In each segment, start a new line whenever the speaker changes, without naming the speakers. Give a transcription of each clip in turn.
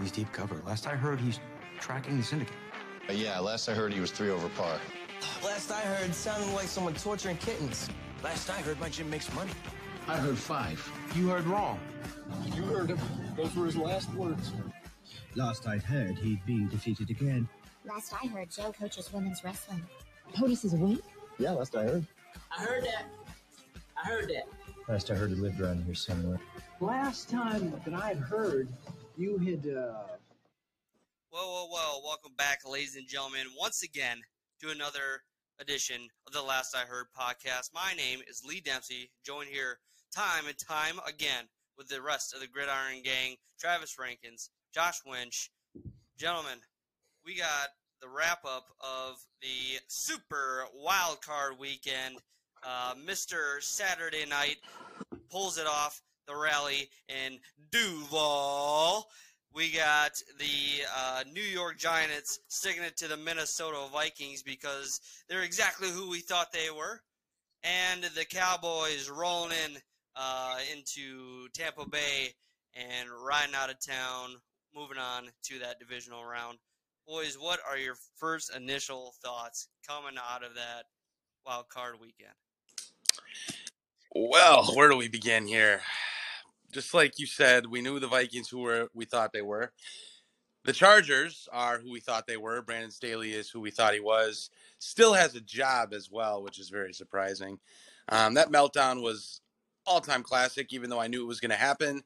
He's deep cover. Last I heard, he's tracking the syndicate.
Uh, yeah, last I heard he was three over par.
Last I heard, sounding like someone torturing kittens.
Last I heard, my gym makes money.
I heard five.
You heard wrong.
You heard him. Those were his last words.
Last I'd heard, he'd been defeated again.
Last I heard, Joe coaches women's wrestling.
POTUS is awake?
Yeah, last I heard.
I heard that. I heard that.
Last I heard he lived around here somewhere.
Last time that I'd heard, you had, uh...
Whoa, whoa, whoa. Welcome back, ladies and gentlemen, once again to another edition of the Last I Heard podcast. My name is Lee Dempsey, joined here time and time again with the rest of the Gridiron Gang, Travis Rankins, Josh Winch. Gentlemen, we got the wrap up of the super wild card weekend. Uh, Mr. Saturday Night pulls it off the rally in Duval. We got the uh, New York Giants sticking it to the Minnesota Vikings because they're exactly who we thought they were. And the Cowboys rolling in uh, into Tampa Bay and riding out of town, moving on to that divisional round. Boys, what are your first initial thoughts coming out of that wild card weekend?
Well, where do we begin here? Just like you said, we knew the Vikings who were we thought they were. The Chargers are who we thought they were. Brandon Staley is who we thought he was. Still has a job as well, which is very surprising. Um, that meltdown was all-time classic, even though I knew it was going to happen.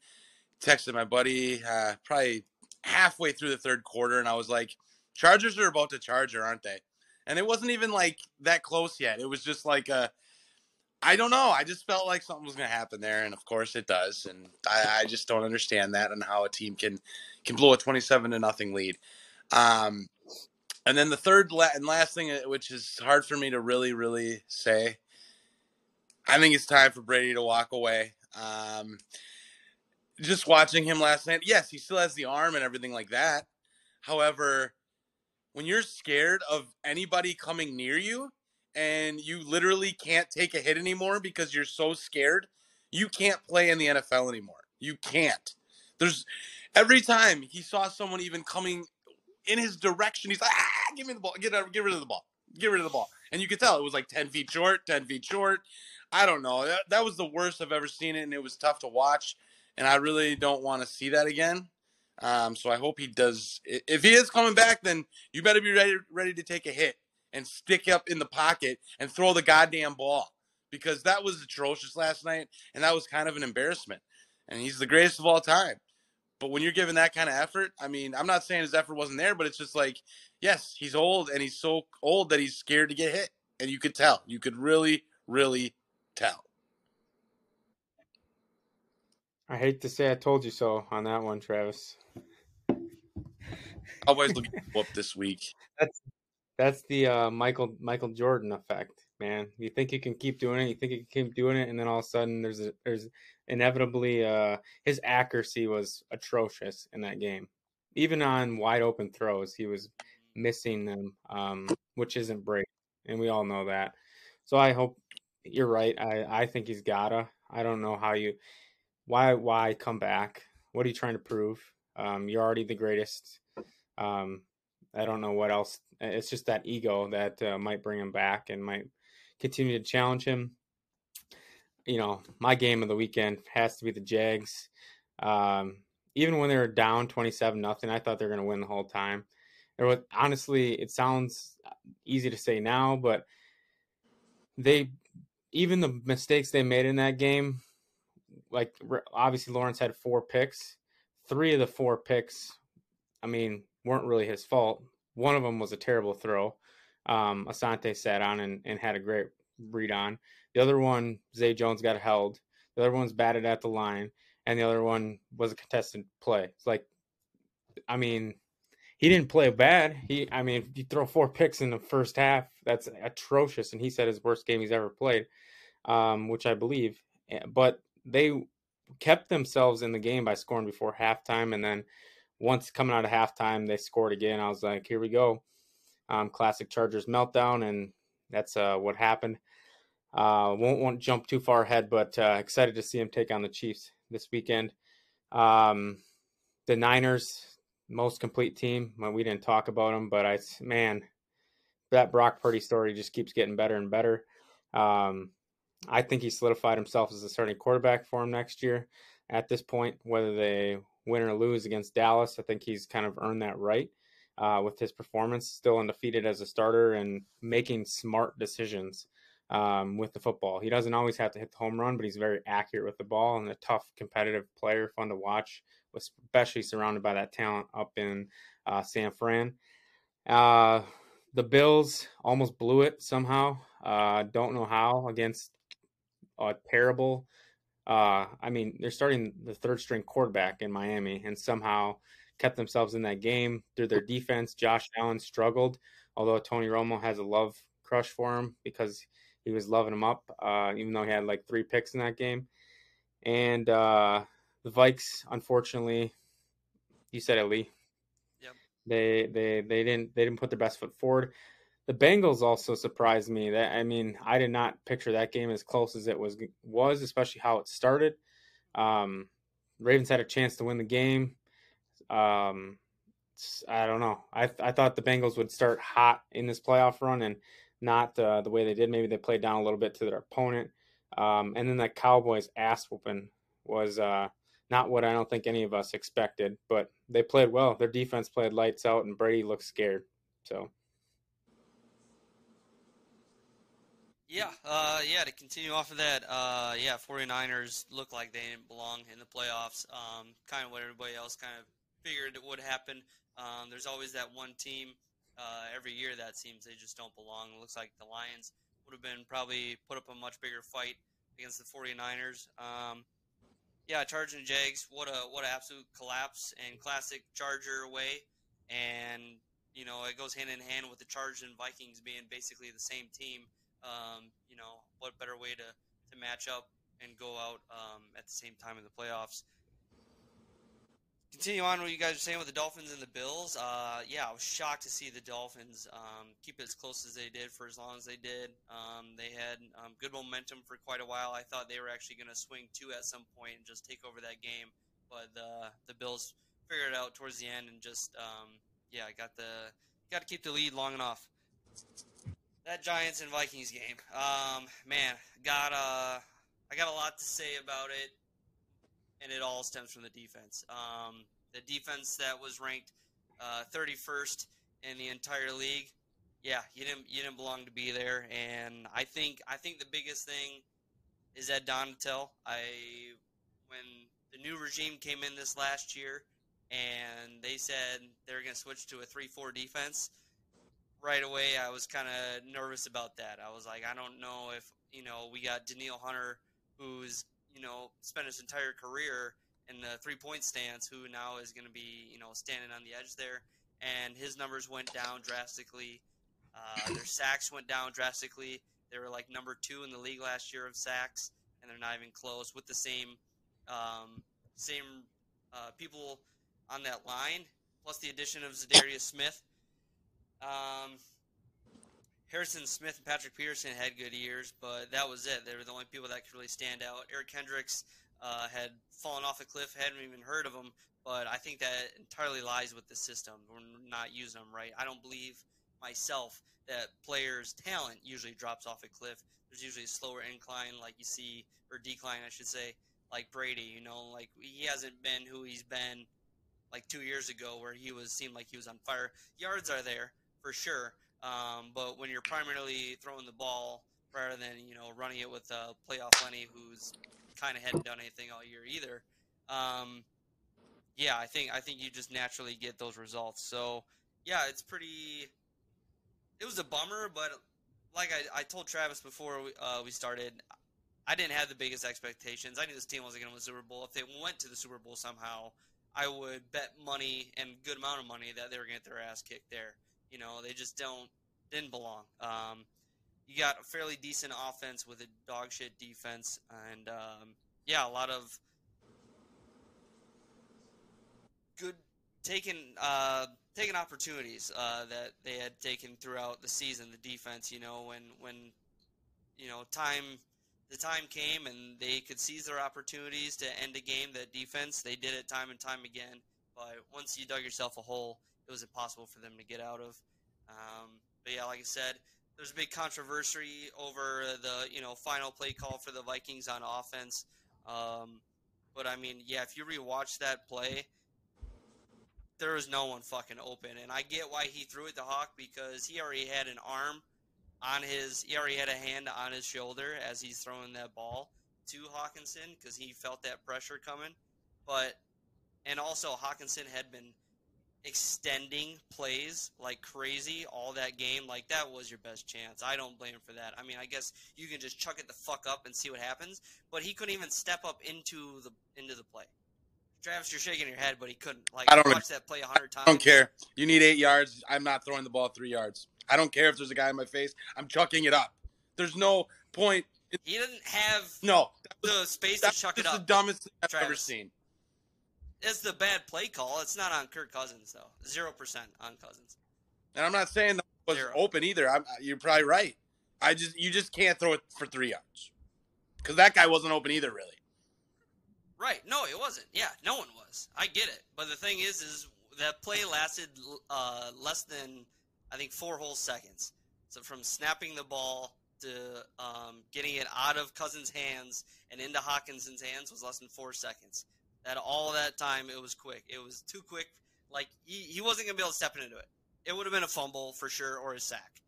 Texted my buddy uh, probably halfway through the third quarter, and I was like, "Chargers are about to charge her, aren't they?" And it wasn't even like that close yet. It was just like a I don't know. I just felt like something was going to happen there, and of course it does. And I, I, just don't understand that and how a team can can blow a twenty-seven to nothing lead. Um, and then the third and last thing, uh, which is hard for me to really, really say, I think it's time for Brady to walk away. Um, just watching him last night, yes, he still has the arm and everything like that. However, when you're scared of anybody coming near you, and you literally can't take a hit anymore because you're so scared, you can't play in the NFL anymore. You can't. There's every time he saw someone even coming in his direction, he's like, ah, give me the ball, get get rid of the ball, get rid of the ball. And you could tell it was like 10 feet short, 10 feet short. I don't know. That, that was the worst I've ever seen it, and it was tough to watch. And I really don't want to see that again. Um, so I hope he does. If he is coming back, then you better be ready ready to take a hit and stick up in the pocket and throw the goddamn ball because that was atrocious last night and that was kind of an embarrassment. And he's the greatest of all time. But when you're given that kind of effort, I mean, I'm not saying his effort wasn't there, but it's just like, yes, he's old and he's so old that he's scared to get hit. And you could tell. You could really, really tell.
I hate to say I told you so on that one, Travis.
Cowboys looking whoop this week.
That's that's the uh, Michael Michael Jordan effect, man. You think you can keep doing it, you think you can keep doing it, and then all of a sudden there's a, there's inevitably uh, his accuracy was atrocious in that game. Even on wide open throws, he was missing them, um, which isn't great, and we all know that. So I hope you're right. I I think he's gotta. I don't know how you why why come back. What are you trying to prove? Um, you're already the greatest. Um, I don't know what else. It's just that ego that uh, might bring him back and might continue to challenge him. You know, my game of the weekend has to be the Jags. Um, even when they were down twenty-seven nothing, I thought they were going to win the whole time. There was honestly, it sounds easy to say now, but they even the mistakes they made in that game, like obviously Lawrence had four picks. Three of the four picks, I mean, weren't really his fault. One of them was a terrible throw. Um, Asante sat on and, and had a great read on. The other one, Zay Jones got held. The other one's batted at the line, and the other one was a contested play. It's like, I mean, he didn't play bad. He, I mean, if you throw four picks in the first half, that's atrocious. And he said his worst game he's ever played, um, which I believe. Eh, but they kept themselves in the game by scoring before halftime, and then once coming out of halftime, they scored again. I was like, here we go. Um, classic Chargers meltdown, and that's uh, what happened. Uh, won't want to jump too far ahead, but uh, excited to see him take on the Chiefs this weekend. Um, the Niners, most complete team. Well, we didn't talk about them, but I man, that Brock Purdy story just keeps getting better and better. Um, I think he solidified himself as a starting quarterback for him next year. At this point, whether they win or lose against Dallas, I think he's kind of earned that right uh, with his performance. Still undefeated as a starter and making smart decisions um, with the football. He doesn't always have to hit the home run, but he's very accurate with the ball and a tough, competitive player, fun to watch, especially surrounded by that talent up in uh, San Fran. Uh, the Bills almost blew it somehow. Uh, don't know how against a terrible. Uh, I mean, they're starting the third string quarterback in Miami and somehow kept themselves in that game through their defense. Josh Allen struggled, although Tony Romo has a love crush for him because he was loving him up, uh, even though he had like three picks in that game. And uh, the Vikes, unfortunately, you said it, Lee.
Yep.
They they they didn't they didn't put their best foot forward. The Bengals also surprised me. That I mean, I did not picture that game as close as it was was, especially how it started. Um, Ravens had a chance to win the game. Um, I don't know. I I thought the Bengals would start hot in this playoff run and not uh, the way they did. Maybe they played down a little bit to their opponent. Um, and then that Cowboys ass whooping was uh, not what I don't think any of us expected. But they played well. Their defense played lights out, and Brady looked scared. So.
Yeah, uh, yeah, to continue off of that, uh, yeah, 49ers look like they didn't belong in the playoffs. Um, kind of what everybody else kind of figured it would happen. Um, there's always that one team uh, every year that seems they just don't belong. It looks like the Lions would have been probably put up a much bigger fight against the 49ers. Um, yeah, Chargers and Jags, what a what an absolute collapse and classic Charger way. And you know it goes hand in hand with the Chargers and Vikings being basically the same team. Um, you know what better way to to match up and go out um, at the same time in the playoffs continue on what you guys are saying with the Dolphins and the Bills. Uh, yeah, I was shocked to see the Dolphins um, keep it as close as they did for as long as they did. Um, they had um, good momentum for quite a while. I thought they were actually going to swing two at some point and just take over that game, but the the Bills figured it out towards the end and just um, yeah, got the got to keep the lead long enough. That Giants and Vikings game, um, man, got uh, I got a lot to say about it and it all stems from the defense. Um, the defense that was ranked uh, 31st in the entire league. Yeah, you didn't you didn't belong to be there, and I think I think the biggest thing is Ed Donatell. I when the new regime came in this last year, and they said they were going to switch to a three-four defense. Right away, I was kind of nervous about that. I was like, I don't know if you know we got Danielle Hunter, who's you know, spent his entire career in the three point stance, who now is going to be, you know, standing on the edge there. And his numbers went down drastically. Uh, their sacks went down drastically. They were like number two in the league last year of sacks, and they're not even close with the same um, same uh, people on that line, plus the addition of Za'Darius Smith. Um, Harrison Smith and Patrick Peterson had good years, but that was it. They were the only people that could really stand out. Eric Kendricks uh, had fallen off a cliff, hadn't even heard of him, but I think that entirely lies with the system. We're not using them right. I don't believe myself that players' talent usually drops off a cliff. There's usually a slower incline, like you see, or decline, I should say, like Brady. You know, like he hasn't been who he's been like two years ago, where he was seemed like he was on fire. Yards are there for sure, um, but when you're primarily throwing the ball rather than you know running it with uh, playoff Lenny, who's kind of hadn't done anything all year either, um, yeah, I think I think you just naturally get those results. So yeah, it's pretty. It was a bummer, but like I, I told Travis before we, uh, we started, I didn't have the biggest expectations. I knew this team wasn't going to win the Super Bowl. If they went to the Super Bowl somehow, I would bet money and good amount of money that they were going to get their ass kicked there. You know, they just don't didn't belong. Um, you got a fairly decent offense with a dog shit defense, and um, yeah, a lot of good taken uh, taken opportunities uh, that they had taken throughout the season. The defense, you know, when when you know time the time came and they could seize their opportunities to end a game. That defense, they did it time and time again. but once you dug yourself a hole, it was impossible for them to get out of. Um, but yeah, like I said, there's a big controversy over the you know final play call for the Vikings on offense. Um, but I mean, yeah, if you rewatch that play, there was no one fucking open, and I get why he threw it to Hock because he already had an arm on his, he already had a hand on his shoulder as he's throwing that ball to Hockenson because he felt that pressure coming. But and also Hockenson had been extending plays like crazy all that game. Like that was your best chance. I don't blame him for that. I mean, I guess you can just chuck it the fuck up and see what happens. But he couldn't even step up into the into the play. Travis, you're shaking your head, but he couldn't. Like
I don't
watch that play a hundred times.
I don't care. You need eight yards. I'm not throwing the ball three yards. I don't care if there's a guy in my face. I'm chucking it up. There's no point.
He didn't have
no
the space to chuck it
That's
up.
the dumbest thing I've
Travis.
ever seen.
It's the bad play call. It's not on Kirk Cousins though. Zero percent on Cousins.
And I'm not saying that was
Zero.
open either. I'm, you're probably right. I just you just can't throw it for three yards because that guy wasn't open either, really.
Right. No, it wasn't. Yeah, no one was. I get it. But the thing is, is that play lasted uh, less than I think four whole seconds. So from snapping the ball to um, getting it out of Cousins' hands and into Hockenson's hands was less than four seconds. That all that time it was quick. It was too quick. Like he, he wasn't gonna be able to step into it. It would have been a fumble for sure or a sack.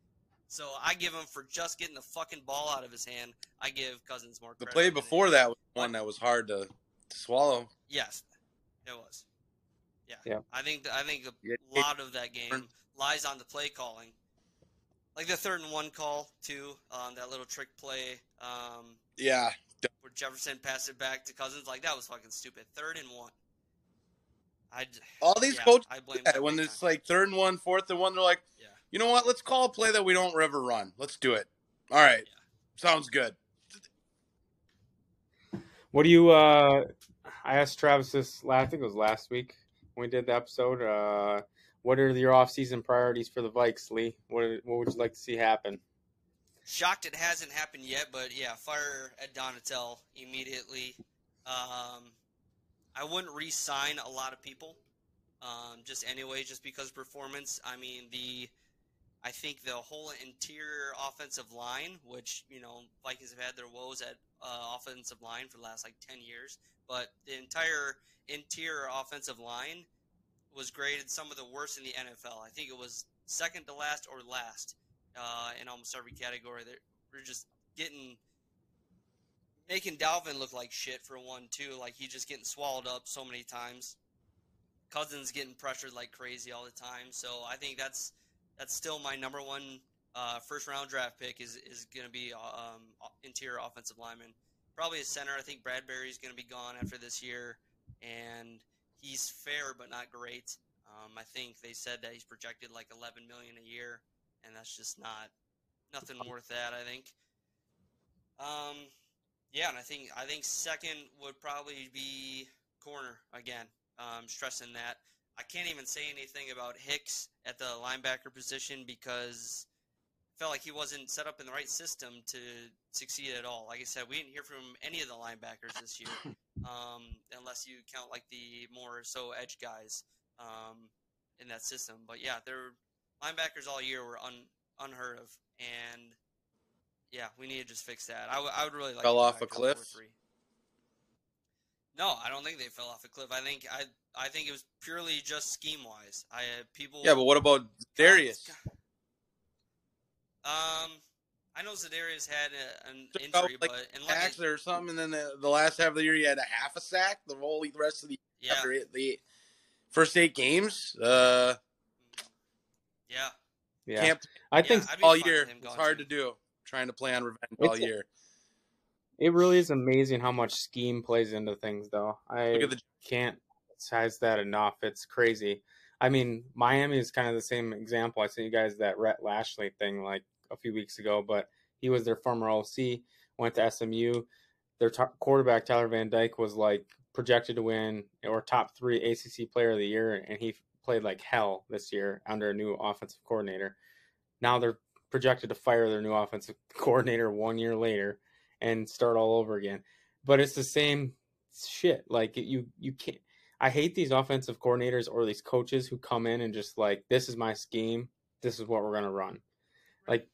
So I give him for just getting the fucking ball out of his hand. I give Cousins more
The play before that was one that was hard to, to swallow.
Yes, it was. Yeah.
Yeah.
I think I think a lot of that game lies on the play calling, like the third and one call too. Um, that little trick play um,
Yeah,
where Jefferson passed it back to Cousins, like that was fucking stupid. Third and one. I
all these
yeah,
coaches
I blame
that
that
when
big
it's like third and one, fourth and one. They're like,
Yeah.
you know what? Let's call a play that we don't ever run. Let's do it. All right, sounds good.
What do you? uh I asked Travis this. Last, I think it was last week when we did the episode. Uh What are your off-season priorities for the Vikes, Lee? What What would you like to see happen?
Shocked it hasn't happened yet, but yeah, fire Ed Donatell immediately. Um, I wouldn't re-sign a lot of people, um, just anyway, just because performance. I mean, the I think the whole interior offensive line, which you know Vikings have had their woes at uh, offensive line for the last like ten years, but the entire interior offensive line was graded some of the worst in the NFL. I think it was second to last or last uh, in almost every category. They're, we're just getting making Dalvin look like shit for one too. Like he's just getting swallowed up so many times. Cousins getting pressured like crazy all the time. So I think that's that's still my number one uh, first round draft pick is is going to be um, interior offensive lineman. Probably a center. I think Bradbury is going to be gone after this year, and he's fair but not great. Um, I think they said that he's projected like 11 million a year, and that's just not nothing worth that. I think. Um, yeah, and I think I think second would probably be corner again. Um, stressing that I can't even say anything about Hicks at the linebacker position because I felt like he wasn't set up in the right system to succeed at all. Like I said, we didn't hear from any of the linebackers this year, um, unless you count like the more so edge guys um, in that system. But yeah, their linebackers all year were un, unheard of, and yeah, we need to just fix that. I, w- I would really like
Fell off a cliff?
No, I don't think they fell off a cliff. I think I I think it was purely just scheme wise. I uh, people.
Yeah, but what about Darius?
Um, I know Za'Darius had a, an
Took
injury,
like,
but at,
Sacks or something, and then the, the last half of the year he had a half a sack. The whole rest of the
yeah,
after it, the first eight games, uh,
yeah,
Yeah,
can't
I think
I'd
all year. It's hard
too.
to do. Trying to play on revenge
It's
all
a-
year.
it really is amazing how much scheme plays into things, though. I
Look at the
can't size that enough. It's crazy. I mean, Miami is kind of the same example. I sent you guys that Rhett Lashlee thing like a few weeks ago, but he was their former OC, went to SMU. Their top quarterback Tyler Van Dyke was like projected to win or top three ACC Player of the Year, and he played like hell this year under a new offensive coordinator. Now they're projected to fire their new offensive coordinator one year later and start all over again. But it's the same shit. Like you, you can't. I hate these offensive coordinators or these coaches who come in and just like, this is my scheme, this is what we're gonna run. Like,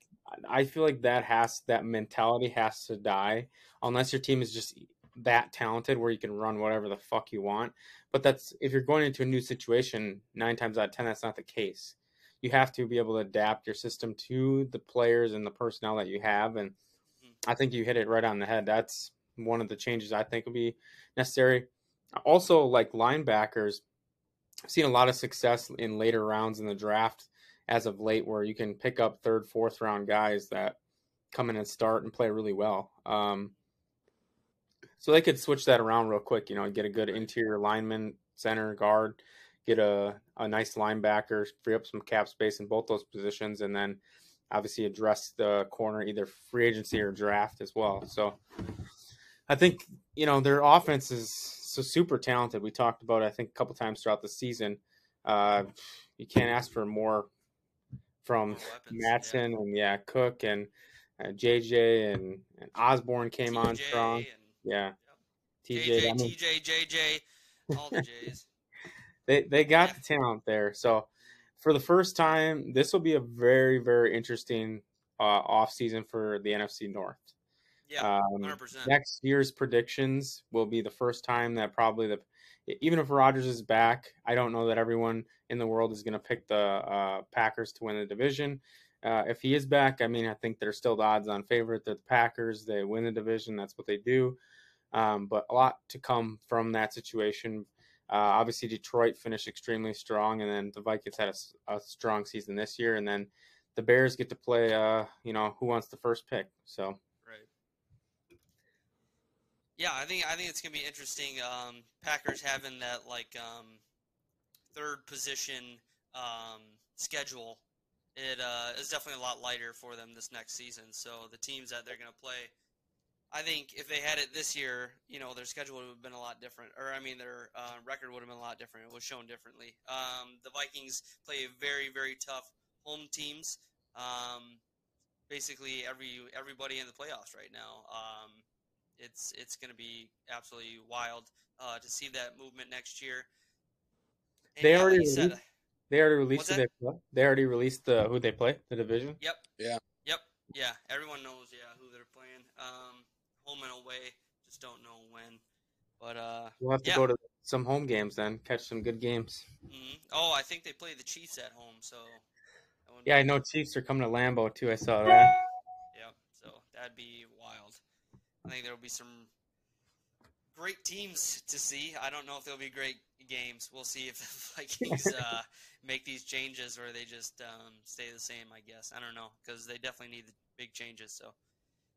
I feel like that has that mentality has to die unless your team is just that talented where you can run whatever the fuck you want. But that's if you're going into a new situation, nine times out of ten, that's not the case. You have to be able to adapt your system to the players and the personnel that you have. And I think you hit it right on the head. That's one of the changes I think would be necessary. Also, like linebackers, I've seen a lot of success in later rounds in the draft as of late, where you can pick up third, fourth round guys that come in and start and play really well. Um, so they could switch that around real quick, you know, get a good interior lineman, center, guard, get a, a nice linebacker, free up some cap space in both those positions, and then obviously address the corner either free agency or draft as well. So I think, you know, their offense is so super talented. We talked about it, I think, a couple times throughout the season. Uh, you can't ask for more from Matson yeah. and yeah, Cook and uh, JJ and, and Osborn came TJ on strong. And, yeah.
TJ, JJ, TJ, JJ, all the J's.
they they got yeah. the talent there. So for the first time, this will be a very very interesting uh, off season for the NFC North.
Yeah, um, 100%.
Next year's predictions will be the first time that probably the even if Rodgers is back, I don't know that everyone in the world is going to pick the uh, Packers to win the division. Uh, if he is back, I mean, I think they're still the odds on favorite. They're the Packers. They win the division. That's what they do. Um, but a lot to come from that situation. Uh, obviously, Detroit finished extremely strong, and then the Vikings had a, a, strong season this year, and then the Bears get to play. Uh, you know, who wants the first pick? So.
Right. Yeah, I think I think it's gonna be interesting. Um, Packers having that like um, third position um, schedule. It uh, is definitely a lot lighter for them this next season. So the teams that they're gonna play I think if they had it this year, you know, their schedule would have been a lot different. Or, I mean, their uh, record would have been a lot different. It was shown differently. Um, the Vikings play very, very tough home teams. Um, basically, every everybody in the playoffs right now. Um, it's it's going to be absolutely wild uh, to see that movement next year.
And they already said, they already released the, they already released the who they play the division.
Yep.
Yeah.
Yep. Yeah. Everyone knows. Yeah, who they're playing. Um, home and away. Just don't know when. But uh,
we'll have to
yeah.
go to some home games then, catch some good games.
Mm-hmm. Oh, I think they play the Chiefs at home, so.
Yeah, I know Chiefs are coming to Lambeau too. I saw that.
Yep, so that'd be wild. I think there'll be some great teams to see. I don't know if there'll be great games. We'll see if the Vikings uh, make these changes or they just um, stay the same. I guess I don't know because they definitely need the big changes. So.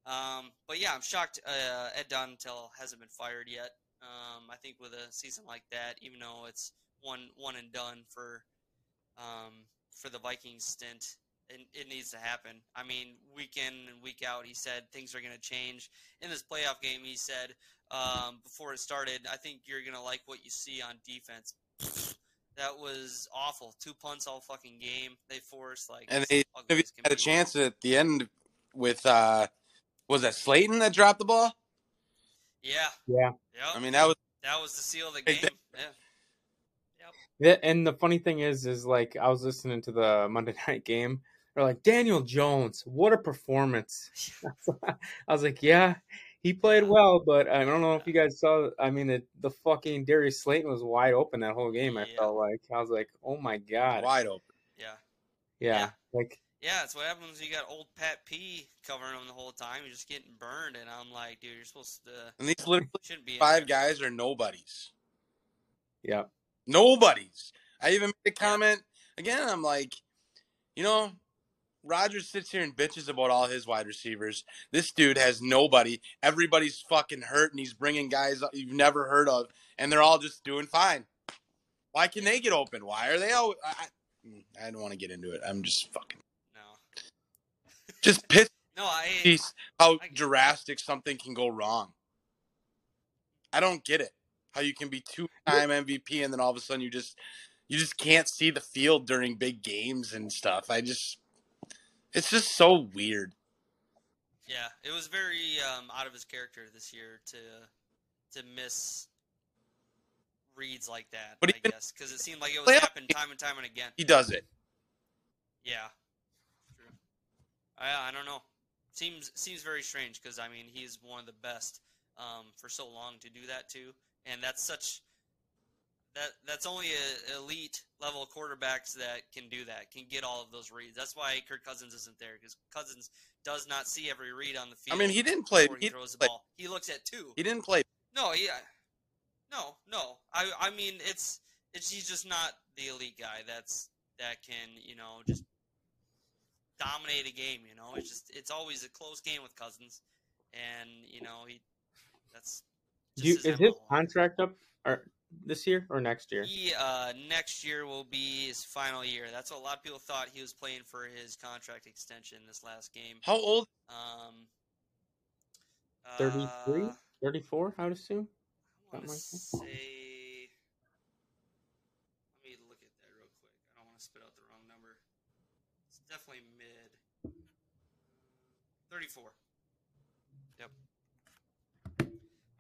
Um, but yeah, I'm shocked uh, Ed Donatell hasn't been fired yet. Um, I think with a season like that, even though it's one one and done for um, for the Vikings stint, it, it, needs to happen. I mean, week in and week out, he said things are going to change. In this playoff game, he said um, before it started, I think you're going to like what you see on defense. That was awful. Two punts all fucking game. They forced like
and they had a chance at the end with uh, was that Slayton that dropped the ball?
Yeah.
Yeah.
Yep.
I mean that was
that was the seal of the game. Yeah.
Yep. Yeah, and the funny thing is, is like I was listening to the Monday night game. They're like Daniel Jones, what a performance! I was like, yeah, he played well, but I don't know if you guys saw. I mean, the, the fucking Darius Slayton was wide open that whole game. I yeah. felt like I was like, oh my god,
wide open.
Yeah.
Yeah, yeah. like
yeah, it's what happens you got old Pat P covering him the whole time. You're just getting burned, and I'm like, dude, you're supposed to.
And these literally shouldn't be five guys are nobodies.
Yeah,
nobodies. I even made a comment again. I'm like, you know, Rodgers sits here and bitches about all his wide receivers. This dude has nobody. Everybody's fucking hurt, and he's bringing guys you've never heard of, and they're all just doing fine. Why can they get open? Why are they all? I, I mm, don't want to get into it. I'm just fucking No. just piss.
No, I.
How I, drastic something can go wrong. I don't get it. How you can be two-time MVP and then all of a sudden you just you just can't see the field during big games and stuff. I just it's just so weird.
Yeah, it was very um, out of his character this year to to miss reads like that.
But
I
even-
guess because it seemed like it was happening time and time and again.
He does it.
Yeah, true. I I don't know. Seems seems very strange because I mean he's one of the best um, for so long to do that too, and that's such that that's only a elite level quarterbacks that can do that, can get all of those reads. That's why Kirk Cousins isn't there because Cousins does not see every read on the field.
I mean, he didn't play.
he
He,
throws the
play-
ball. He looks at two.
he didn't play.
No, yeah, no, no. I I mean it's it's he's just not the elite guy. That's that can you know just dominate a game. You know, it's just it's always a close game with Cousins, and you know he that's.
Do you, is his contract up or this year or next year?
He uh, next year will be his final year. That's what a lot of people thought he was playing for his contract extension this last game.
How old?
Um,
33?
uh,
34, I would assume.
I want to say. Let me look at that real quick. I don't want to spit out the wrong number. It's definitely mid. 34. Yep.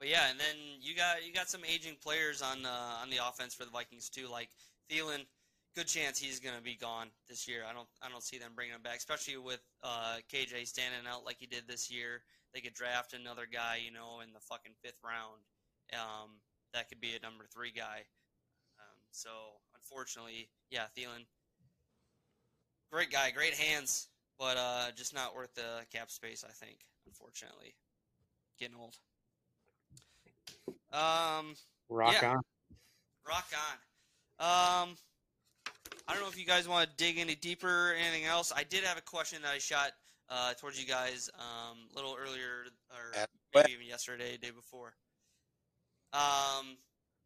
But yeah, and then you got you got some aging players on uh, on the offense for the Vikings too, like Thielen. Good chance he's gonna be gone this year. I don't I don't see them bringing him back, especially with uh, KJ standing out like he did this year. They could draft another guy, you know, in the fucking fifth round um, that could be a number three guy. Um, so unfortunately, yeah, Thielen, great guy, great hands, but uh, just not worth the cap space. I think, unfortunately, getting old. Um,
Rock
Yeah.
on.
rock on. Um, I don't know if you guys want to dig any deeper or anything else. I did have a question that I shot uh, towards you guys um, a little earlier, or maybe even yesterday, day before. Um,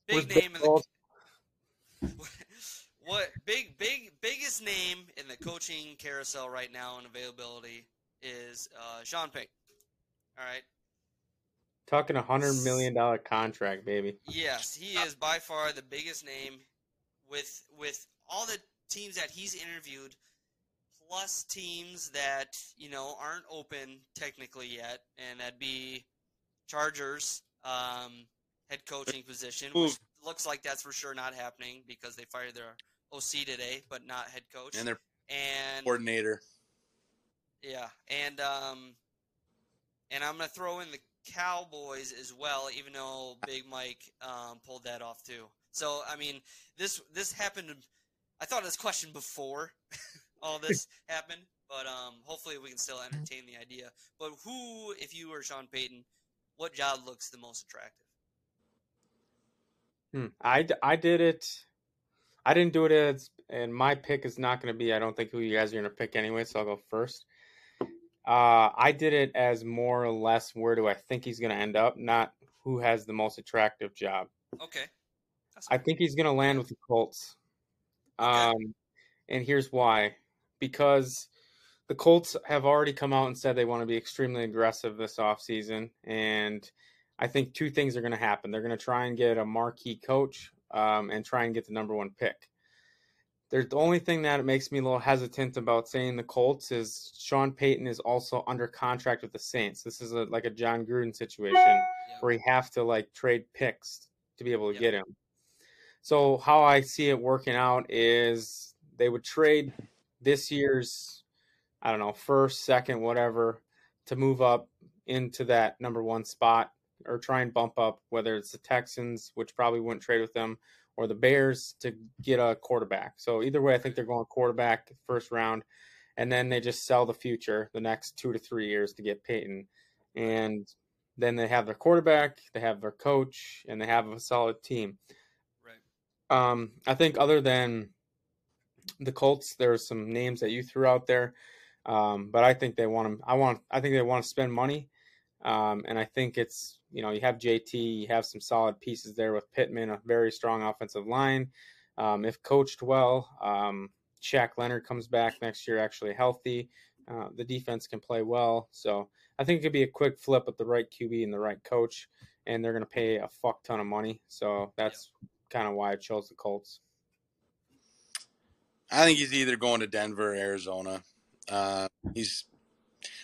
big name in the what big big biggest name in the coaching carousel right now and availability is uh, Sean Payton. All right.
Talking a hundred million dollar contract, baby.
Yes, he is by far the biggest name with with all the teams that he's interviewed plus teams that, you know, aren't open technically yet and that'd be Chargers um, head coaching position, which looks like that's for sure not happening because they fired their OC today, but not head coach.
And their
and
coordinator.
yeah, and um, and I'm gonna throw in the Cowboys as well, even though Big Mike um, pulled that off too. So I mean, this this happened. I thought of this question before all this happened, but um, hopefully we can still entertain the idea. But who, if you were Sean Payton, what job looks the most attractive?
Hmm. I, d- I did it. I didn't do it as, and my pick is not going to be. I don't think who you guys are going to pick anyway, so I'll go first. Uh, I did it as more or less where do I think he's going to end up, not who has the most attractive job.
Okay, That's
I think he's going to land with the Colts. Um, and here's why: because the Colts have already come out and said they want to be extremely aggressive this offseason. and I think two things are going to happen. They're going to try and get a marquee coach um, and try and get the number one pick. There's the only thing that makes me a little hesitant about saying the Colts is Sean Payton is also under contract with the Saints. This is a, like a Jon Gruden situation where you have to like trade picks to be able to get him. So how I see it working out is they would trade this year's I don't know first, second, whatever to move up into that number one spot or try and bump up whether it's the Texans, which probably wouldn't trade with them, or the Bears to get a quarterback. So either way, I think they're going quarterback first round, and then they just sell the future the next two to three years to get Payton, and then they have their quarterback, they have their coach, and they have a solid team.
Right.
Um, I think other than the Colts, there's some names that you threw out there, um, but I think they want to. I want. I think they want to spend money, um, and I think it's you know you have JT, you have some solid pieces there with Pittman, a very strong offensive line. Um, if coached well, um, Shaq Leonard comes back next year actually healthy. Uh, the defense can play well, so I think it could be a quick flip with the right QB and the right coach, and they're going to pay a fuck ton of money. So that's kind of why I chose the Colts.
I think he's either going to Denver or Arizona. Uh, he's,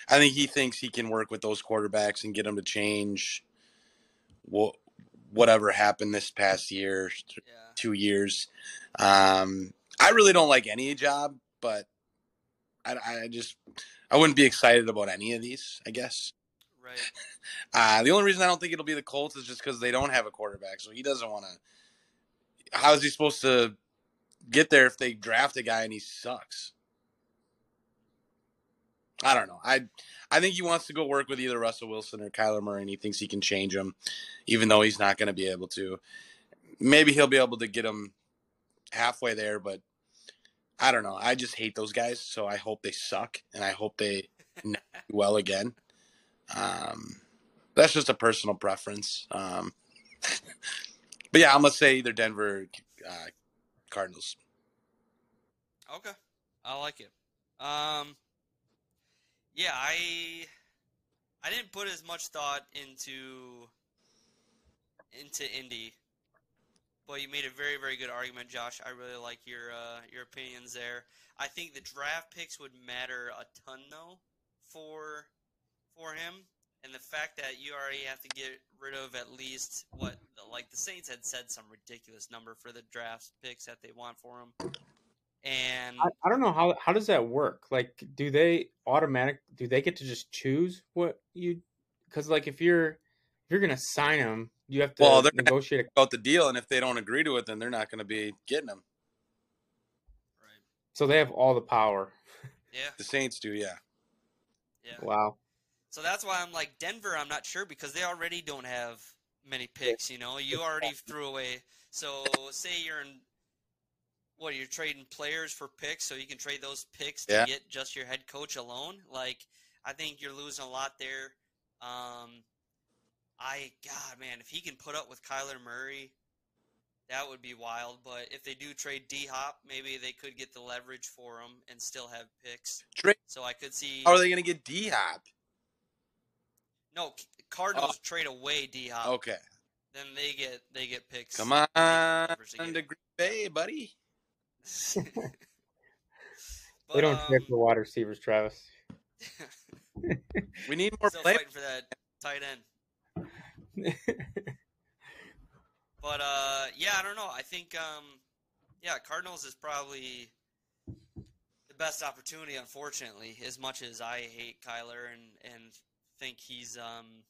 I think he thinks he can work with those quarterbacks and get them to change what whatever happened this past year, two years. Um, I really don't like any job, but I, I just I wouldn't be excited about any of these. I guess.
Right.
Uh, the only reason I don't think it'll be the Colts is just because they don't have a quarterback, so he doesn't want to. How is he supposed to get there if they draft a guy and he sucks? I don't know. I I think he wants to go work with either Russell Wilson or Kyler Murray, and he thinks he can change him, even though he's not going to be able to. Maybe he'll be able to get him halfway there, but I don't know. I just hate those guys, so I hope they suck, and I hope they do well again. Um, that's just a personal preference. Um, but yeah, I'm gonna say either Denver, uh, Cardinals.
Okay, I like it. Um, yeah, I I didn't put as much thought into into Indy, but you made a very very good argument, Josh. I really like your uh, your opinions there. I think the draft picks would matter a ton though for for him, and the fact that you already have to get rid of at least what like the Saints had said some ridiculous number for the draft picks that they want for him. And
I, I don't know how how does that work? Like, do they automatic? Do they get to just choose what you? Because like, if you're if you're gonna sign them, you have to
Well, they're
negotiate.
about the deal, and if they don't agree to it, then they're not going to be getting them.
Right so they have all the power.
Yeah.
The Saints do, yeah.
Yeah.
Wow.
So that's why I'm like Denver. I'm not sure because they already don't have many picks. You know, you already threw away. So say you're in what you're trading players for picks, so you can trade those picks to
Yeah.
get just your head coach alone. Like I think you're losing a lot there. Um, I God man, if he can put up with Kyler Murray, that would be wild. But if they do trade D Hop, maybe they could get the leverage for him and still have picks.
Trade.
So I could see.
How are they going to get D Hop?
No, Cardinals trade away D Hop.
Okay.
Then they get they get picks.
Come on
to
Green Bay, buddy.
they don't
um,
check the wide receivers, Travis.
We need more
Still
play.
fighting for that tight end. But uh, yeah, I don't know. I think um, yeah, Cardinals is probably the best opportunity. Unfortunately, as much as I hate Kyler and and think he's um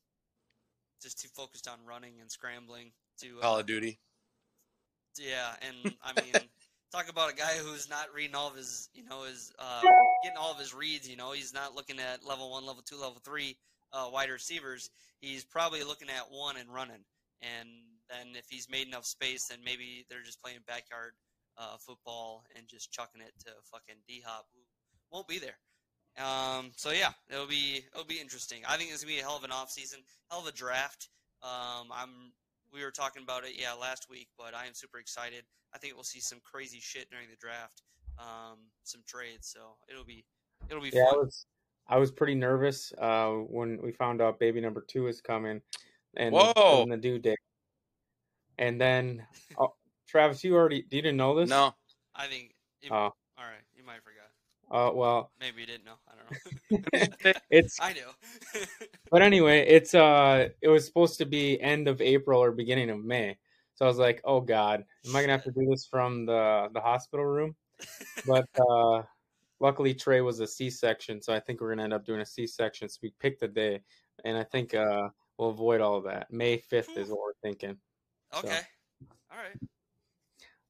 just too focused on running and scrambling to uh,
Call of Duty.
Yeah, and I mean, talk about a guy who's not reading all of his, you know, his uh, getting all of his reads. You know, he's not looking at level one, level two, level three uh, wide receivers. He's probably looking at one and running. And then if he's made enough space, then maybe they're just playing backyard uh, football and just chucking it to fucking D Hop, who won't be there. Um, so yeah, it'll be it'll be interesting. I think it's gonna be a hell of an off season, hell of a draft. Um, I'm we were talking about it yeah last week, but I am super excited. I think we'll see some crazy shit during the draft, um, some trades. So it'll be it'll be
Yeah, I was I was pretty nervous uh, when we found out baby number two is coming, and
Whoa.
and the due date. And then, oh, Travis, you already you didn't know this?
No.
I think. You,
Oh.
all right, you might have forgot.
Uh, well,
Maybe you didn't know. I don't know.
it's
I knew.
but anyway, it's uh, it was supposed to be end of April or beginning of May. So I was like, oh god, am I gonna have to do this from the the hospital room? But uh, luckily Trey was a C-section, so I think we're gonna end up doing a C-section. So we picked the day, and I think uh, we'll avoid all of that. May fifth is what we're thinking. So,
okay. All right.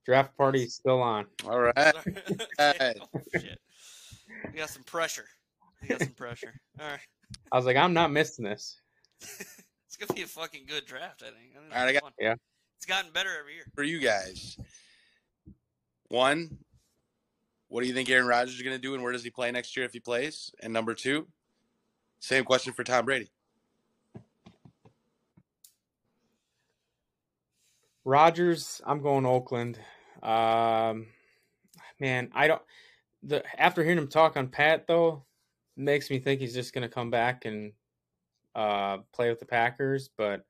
draft party still on.
All right.
Oh, shit. We got some pressure. We got some pressure. All right.
I was like, I'm not missing this.
It's gonna be a fucking good draft. I think.
All right, I got
fun.
Yeah.
It's gotten better every year.
for you guys. One, what do you think Aaron Rodgers is going to do, and where does he play next year if he plays? And number two, same question for Tom Brady.
Rodgers, I'm going Oakland. Um, man, I don't. The after hearing him talk on Pat though, makes me think he's just going to come back and uh, play with the Packers. But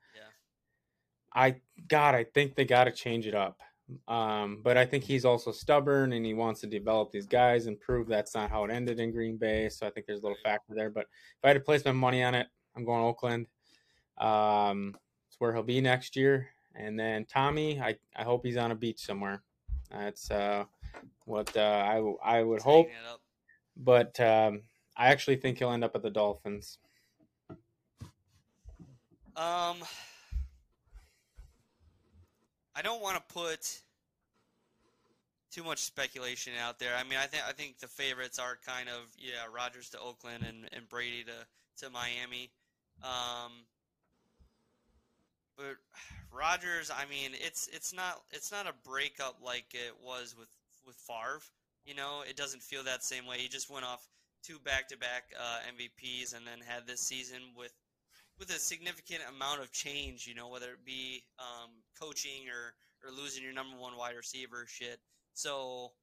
I, God, I think they got to change it up. Um, but I think he's also stubborn and he wants to develop these guys and prove that's not how it ended in Green Bay. So I think there's a little factor there. But if I had to place my money on it, I'm going Oakland. Um, it's where he'll be next year, and then Tommy, I, I hope he's on a beach somewhere. That's uh, what uh, I I would hope, but um, I actually think he'll end up at the Dolphins.
Um, I don't want to put too much speculation out there. I mean, I think I think the favorites are kind of yeah, Rodgers to Oakland and, and Brady to to Miami. Um, but Rodgers, I mean, it's it's not it's not a breakup like it was with with Favre. You know, it doesn't feel that same way. He just went off two back-to-back uh, MVPs and then had this season with with a significant amount of change, you know, whether it be um, coaching or, or losing your number one wide receiver shit. So,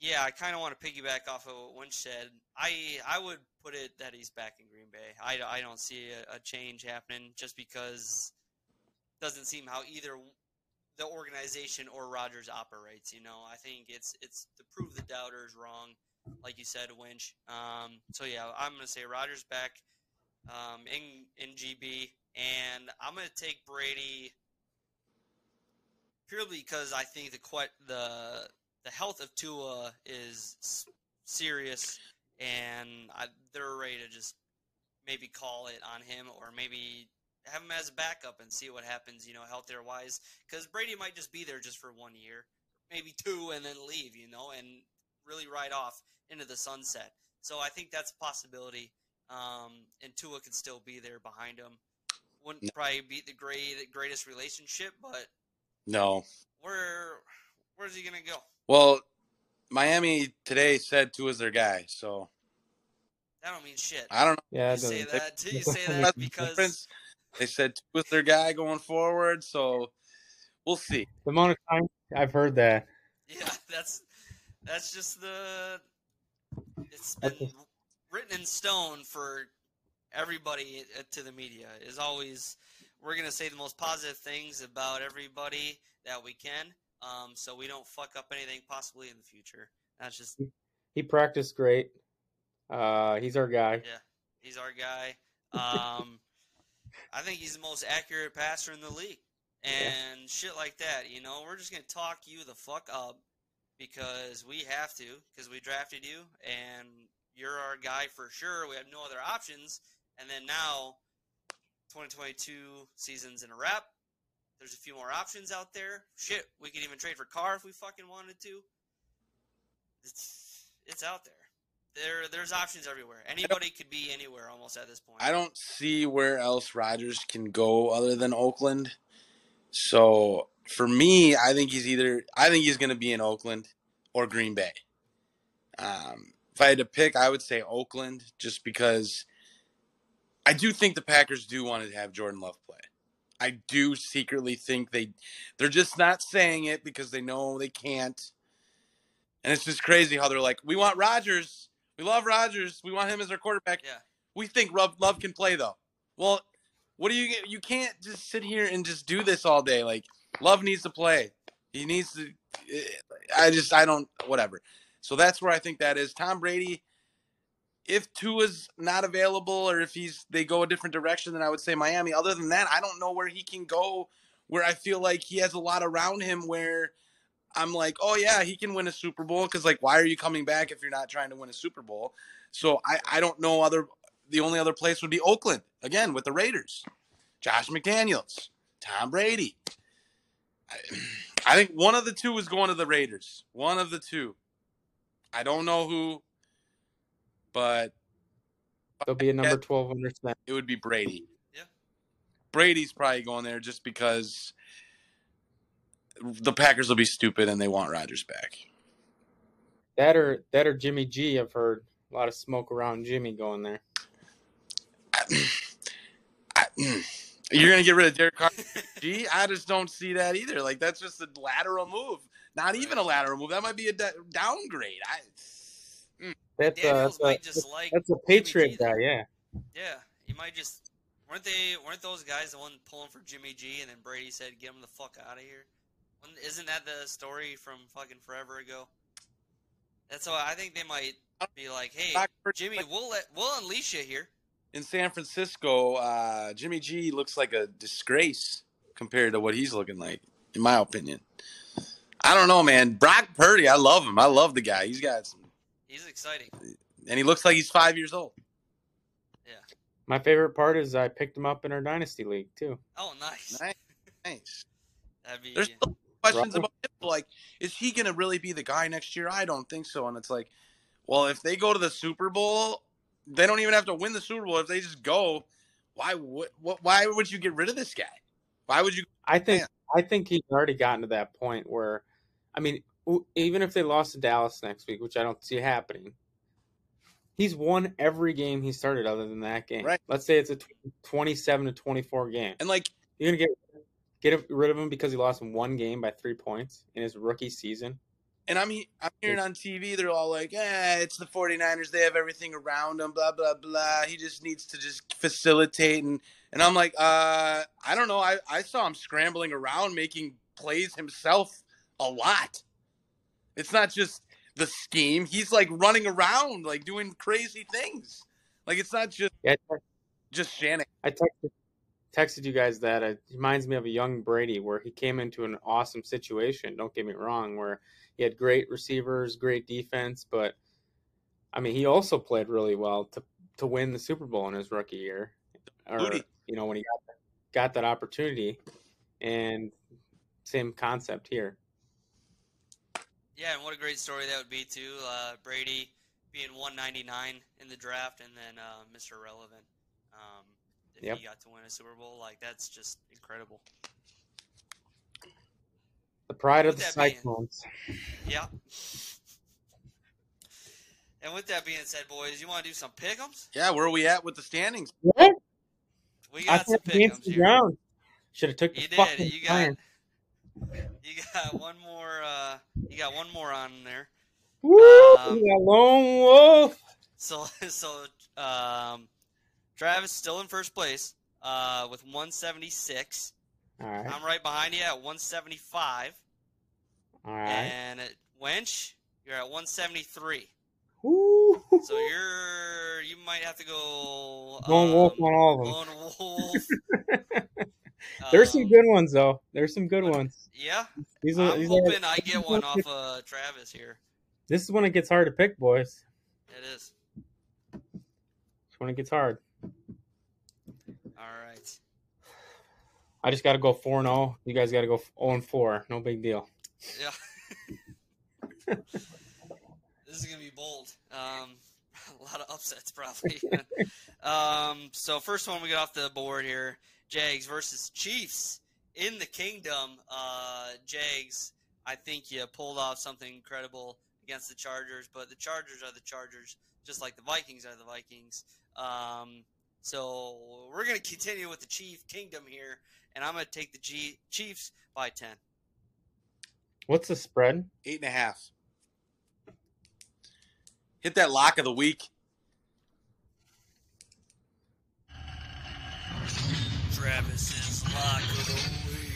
yeah, I kind of want to piggyback off of what Winch said. I I would put it that he's back in Green Bay. I, I don't see a, a change happening just because doesn't seem how either the organization or Rodgers operates. You know, I think it's it's to prove the doubters wrong, like you said, Winch. Um, so yeah, I'm gonna say Rodgers back um, in in GB, and I'm gonna take Brady purely because I think the que- the the health of Tua is serious, and I, they're ready to just maybe call it on him, or maybe have him as a backup and see what happens, you know, healthier wise. Because Brady might just be there just for one year, maybe two, and then leave, you know, and really ride off into the sunset. So I think that's a possibility um, and Tua could still be there behind him. Wouldn't
No.
probably be the great greatest relationship, but
No.
where where's he gonna go?
Well, Miami today said two is their guy, so
That don't mean shit.
I don't know.
Yeah,
you say
doesn't.
that. You say that because
Difference. They said two is their guy going forward, so we'll see.
The amount of time I've heard that.
yeah, that's that's just the it's
That's
been
just-
written in stone for everybody uh, to the media is always we're gonna say the most positive things about everybody that we can, um, so we don't fuck up anything possibly in the future. That's just
He practiced great. Uh, he's our guy.
yeah, he's our guy. Um, I think he's the most accurate passer in the league, and shit like that. You know, we're just gonna talk you the fuck up because we have to, because we drafted you, and you're our guy for sure. We have no other options. And then now, 2022 seasons in a wrap. There's a few more options out there. Shit, we could even trade for Carr if we fucking wanted to. It's it's out there. There there's options everywhere. Anybody could be anywhere almost at this point.
I don't see where else Rodgers can go other than Oakland. So for me, I think he's either I think he's going to be in Oakland or Green Bay. Um, if I had to pick, I would say Oakland, just because I do think the Packers do want to have Jordan Love play. I do secretly think they they're just not saying it because they know they can't. And it's just crazy how they're like, we want Rodgers, we love Rodgers, we want him as our quarterback.
Yeah.
We think Love, can play though. Well, what do you get? You can't just sit here and just do this all day. Like Love needs to play. He needs to. Eh, I just I don't whatever. So that's where I think that is. Tom Brady. If Tua's not available, or if he's they go a different direction, then I would say Miami. Other than that, I don't know where he can go. Where I feel like he has a lot around him. Where I'm like, oh yeah, he can win a Super Bowl. Because like, why are you coming back if you're not trying to win a Super Bowl? So I I don't know other. The only other place would be Oakland again with the Raiders. Josh McDaniels, Tom Brady. I, I think one of the two is going to the Raiders. One of the two. I don't know who, but
There'll be a number twelve under
it would be Brady.
Yeah.
Brady's probably going there just because the Packers will be stupid and they want Rodgers back.
That or that or Jimmy G. I've heard a lot of smoke around Jimmy going there.
I, you're gonna get rid of Derek Carr? Gee, I just don't see that either. Like that's just a lateral move. Not even a lateral move. That might be a da- downgrade. I,
That's uh,
Daniels
that's, a,
might just like
that's a Patriot guy. Yeah.
Yeah, he might just weren't they weren't those guys the one pulling for Jimmy G and then Brady said get him the fuck out of here? When, isn't that the story from fucking forever ago? That's why I think they might be like, hey, Jimmy, we'll let we'll unleash you here.
in San Francisco, uh, Jimmy G looks like a disgrace compared to what he's looking like, in my opinion. I don't know, man. Brock Purdy, I love him. I love the guy. He's got some,
He's exciting.
and he looks like he's five years old. Yeah.
My favorite part is I picked him up in our dynasty league too.
Oh, nice.
Nice, nice.
That'd be
There's still questions
Right.
about him, like, is he going to really be the guy next year? I don't think so. And it's like, well, if they go to the Super Bowl, they don't even have to win the Super Bowl. If they just go, why would? Why would you get rid of this guy? Why would you?
I think
Man.
I think he's already gotten to that point where, I mean, even if they lost to Dallas next week, which I don't see happening, he's won every game he started other than that game.
Right.
Let's say it's a twenty-seven to twenty-four game.
And like,
You're gonna get get rid of him because he lost one game by three points in his rookie season.
and I'm he- I'm hearing on TV, they're all like, eh, it's the 49ers. They have everything around him. Blah blah blah. He just needs to just facilitate and and I'm like, uh, I don't know. I I saw him scrambling around, making plays himself a lot. It's not just the scheme. He's like running around, like doing crazy things. Like it's not just
Yeah,
just Shannon.
I texted, texted you guys that it reminds me of a young Brady where he came into an awesome situation. Don't get me wrong, where he had great receivers, great defense, but I mean, he also played really well to to win the Super Bowl in his rookie year, or
Booty.
you know when he got got that opportunity, and same concept here.
Yeah, and what a great story that would be too. Uh, Brady being 199 in the draft, and then uh, Mr. Relevant. Um, if
Yep.
he got to win a Super Bowl, like that's just incredible.
The pride of the
that being-
Cyclones.
Yeah. And with that being said, boys, you want to do some pick'ems?
Yeah, where are we at with the standings?
What?
We
I
got some
thought the game's
pick'ems
the
here.
ground. Should have took the
You did.
fucking
You got.
iron.
You got one more. Uh, you got one more on there.
Woo!
Um,
we got lone wolf.
So so um, Travis still in first place uh, with 176.
All right.
I'm right behind you at 175.
All right.
And at Wench, you're at 173.
Woo!
So you're you might have to go
Lone wolf
um,
on all of them.
Lone wolf.
There's some
Um,
good ones though. There's some good ones.
Yeah,
These are,
I'm
these are-
hoping I get one off uh, Travis here.
This is when it gets hard to pick, boys.
It is.
It's when it gets hard.
All right.
I just got to go four and zero. You guys got to go zero and four. No big deal.
Yeah. this is gonna be bold. Um, a lot of upsets probably. um, so first one we got off the board here: Jags versus Chiefs in the Kingdom. Uh, Jags, I think you pulled off something incredible against the Chargers, but the Chargers are the Chargers, just like the Vikings are the Vikings. Um, so we're gonna continue with the Chief Kingdom here, and I'm gonna take the G- Chiefs by ten.
What's the spread?
Eight and a half. Hit that lock of the week.
Travis's lock of the week.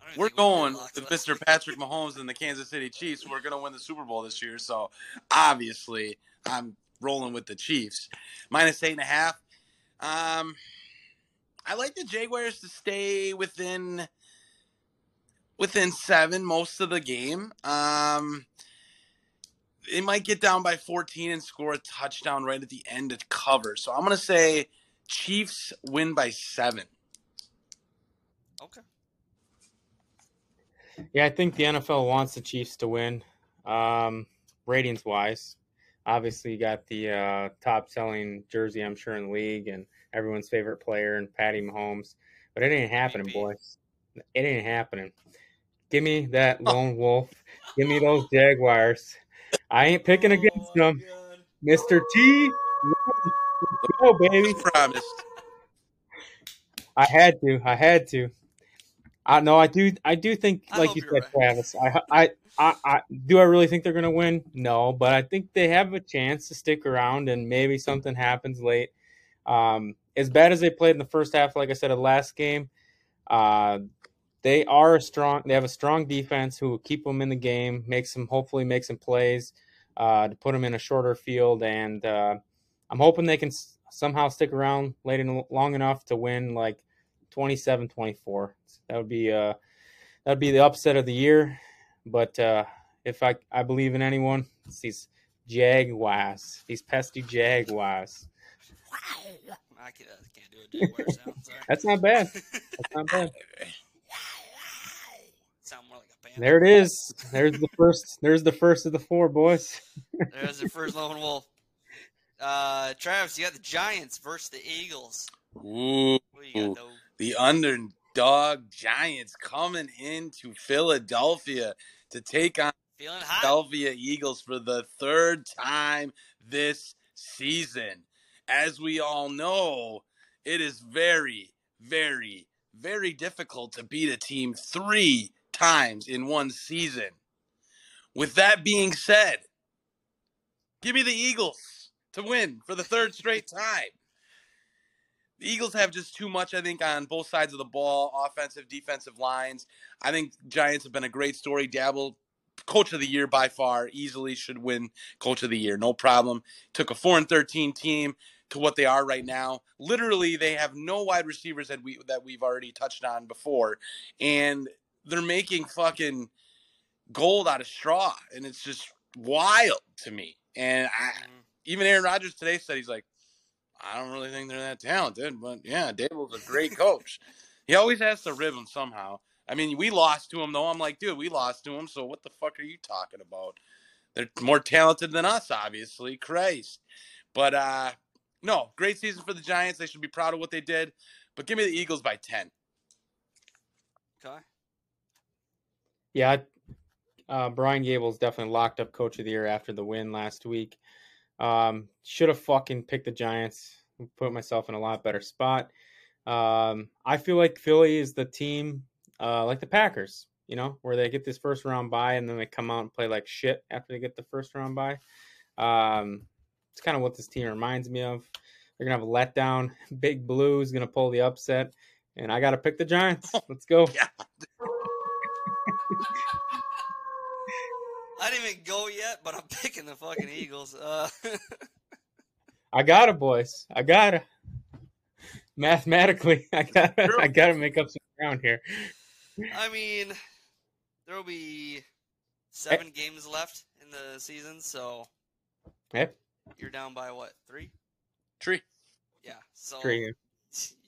I don't even
We're
think we did
going
locks
with
last
Mr. Patrick Mahomes and the Kansas City Chiefs. We're going to win the Super Bowl this year. So obviously, I'm rolling with the Chiefs. Minus eight and a half. Um, I like the Jaguars to stay within within seven most of the game. Um, they might get down by 14 and score a touchdown right at the end to cover. So I'm going to say Chiefs win by seven.
Okay.
Yeah, I think the NFL wants the Chiefs to win. Um, ratings wise, obviously you got the uh, top selling jersey, I'm sure, in the league, and everyone's favorite player, and Patty Mahomes. But it ain't happening, boys. It ain't happening. Give me that lone wolf. Give me those Jaguars. I ain't picking against them. Mr. T, go, baby.
Promise.
I had to. I had to. I no, I do. I do think,
I
like you said, Travis. I, I, I, I, do. I really think they're going to win? No, but I think they have a chance to stick around, and maybe something happens late. Um, as bad as they played in the first half, like I said, of the last game, uh, they are a strong. They have a strong defense who will keep them in the game, make some, hopefully, make some plays uh, to put them in a shorter field, and uh, I'm hoping they can s- somehow stick around late and long enough to win like 27-24. That would be uh that would be the upset of the year. But uh if I I believe in anyone, it's these Jaguars, these pesky Jaguars.
I can't, I can't do a Jaguar sound.
That's not bad. That's not bad.
Sound more like a panda.
There it is. There's the first. There's the first of the four boys.
There's the first lone wolf. Uh, Travis, you got the Giants versus the Eagles.
Ooh,
What do you got, though?
The underdog Giants coming into Philadelphia to take on? Philadelphia Eagles for the third time this season. As we all know, it is very, very, very difficult to beat a team three times in one season. With that being said, give me the Eagles to win for the third straight time. The Eagles have just too much, I think, on both sides of the ball, offensive, defensive lines. I think Giants have been a great story. Daboll, coach of the year by far, easily should win coach of the year, no problem. Took a four and thirteen team to what they are right now. Literally, they have no wide receivers that we that we've already touched on before, and they're making fucking gold out of straw, and it's just wild to me. And I, mm-hmm. even Aaron Rodgers today said he's like, I don't really think they're that talented, but yeah, Daboll's a great coach. he always has to rib him somehow. I mean, we lost to him though. I'm like, dude, we lost to him. So what the fuck are you talking about? They're more talented than us, obviously. Christ. But uh no, great season for the Giants. They should be proud of what they did. But give me the Eagles by ten.
Okay.
Yeah, uh, Brian Daboll's definitely locked up coach of the year after the win last week. Um, should have fucking picked the Giants. Put myself in a lot better spot. Um, I feel like Philly is the team, uh, like the Packers, you know, where they get this first round bye and then they come out and play like shit after they get the first round bye. Um, it's kind of what this team reminds me of. They're gonna have a letdown. Big Blue is gonna pull the upset, and I gotta pick the Giants. Let's go.
I go yet, but I'm picking the fucking Eagles. Uh,
I got it, boys. I got it. Mathematically, I got to I got to make up some ground here.
I mean, there will be seven games left in the season, so
Yep.
you're down by what three?
Three.
Yeah. So
Three.
you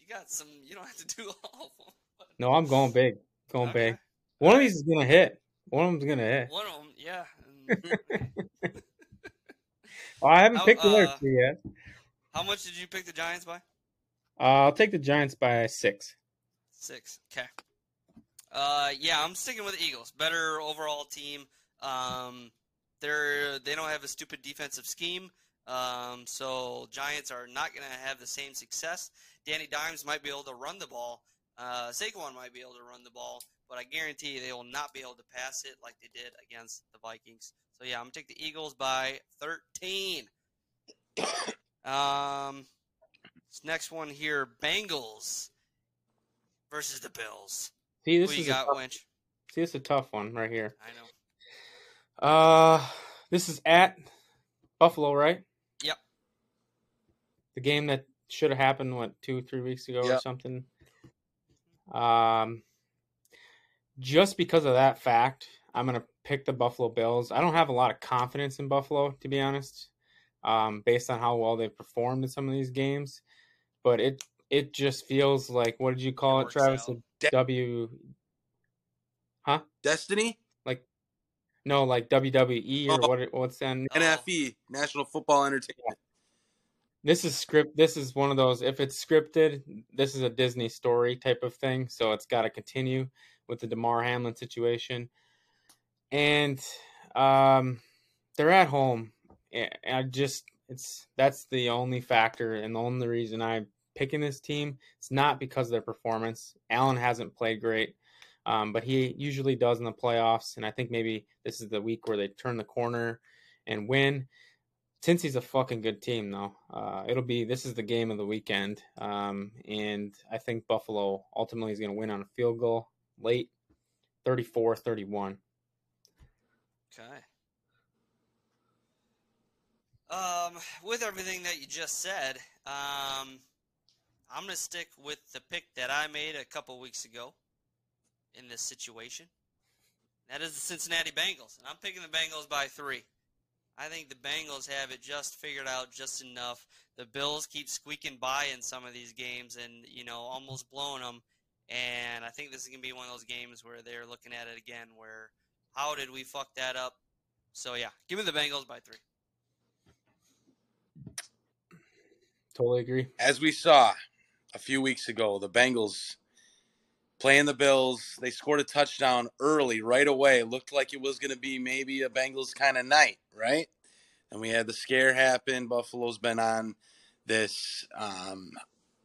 got some. You don't have to do all of them.
No, I'm going big. Going
Okay.
big. One of these is gonna hit. One of them's gonna hit.
One of them, yeah.
Oh, I haven't
How-
picked the other
uh,
yet.
How much did you pick the Giants by?
Uh, I'll take the Giants by six.
Six. Okay. Uh, yeah, I'm sticking with the Eagles. Better overall team. Um, they're they don't have a stupid defensive scheme. Um, so Giants are not going to have the same success. Danny Dimes might be able to run the ball. Uh, Saquon might be able to run the ball, but I guarantee they will not be able to pass it like they did against the Vikings. So yeah, I'm gonna take the Eagles by 13. Um, this next one here, Bengals versus the Bills.
See, this
Who you
is a
got,
tough,
Winch?
see, this is a tough one right here.
I know.
Uh, this is at Buffalo, right?
Yep.
The game that should have happened what two, three weeks ago or something. Um, just because of that fact, I'm gonna pick the Buffalo Bills. I don't have a lot of confidence in Buffalo, to be honest, um, based on how well they've performed in some of these games. But it it just feels like what did you call it,
works
Travis? A W, huh?
Destiny?
Like no, like WWE or
Oh.
what? What's that?
NFE, National Football Entertainment.
This is script. This is one of those. If it's scripted, this is a Disney story type of thing. So it's got to continue with the Damar Hamlin situation, and um, they're at home. I just it's that's the only factor and the only reason I'm picking this team. It's not because of their performance. Allen hasn't played great, um, but he usually does in the playoffs. And I think maybe this is the week where they turn the corner and win. Since he's a fucking good team, though, uh, it'll be this is the game of the weekend, um, and I think Buffalo ultimately is going to win on a field goal late, 34-31.
Okay. Um, with everything that you just said, um, I'm going to stick with the pick that I made a couple weeks ago in this situation. That is the Cincinnati Bengals. And I'm picking the Bengals by three. I think the Bengals have it just figured out just enough. The Bills keep squeaking by in some of these games and, you know, almost blowing them. And I think this is going to be one of those games where they're looking at it again where how did we fuck that up? So, yeah, give me the Bengals by three.
Totally agree.
As we saw a few weeks ago, the Bengals playing the Bills, they scored a touchdown early, right away. Looked like it was going to be maybe a Bengals kind of night, right? And we had the scare happen. Buffalo's been on this, um,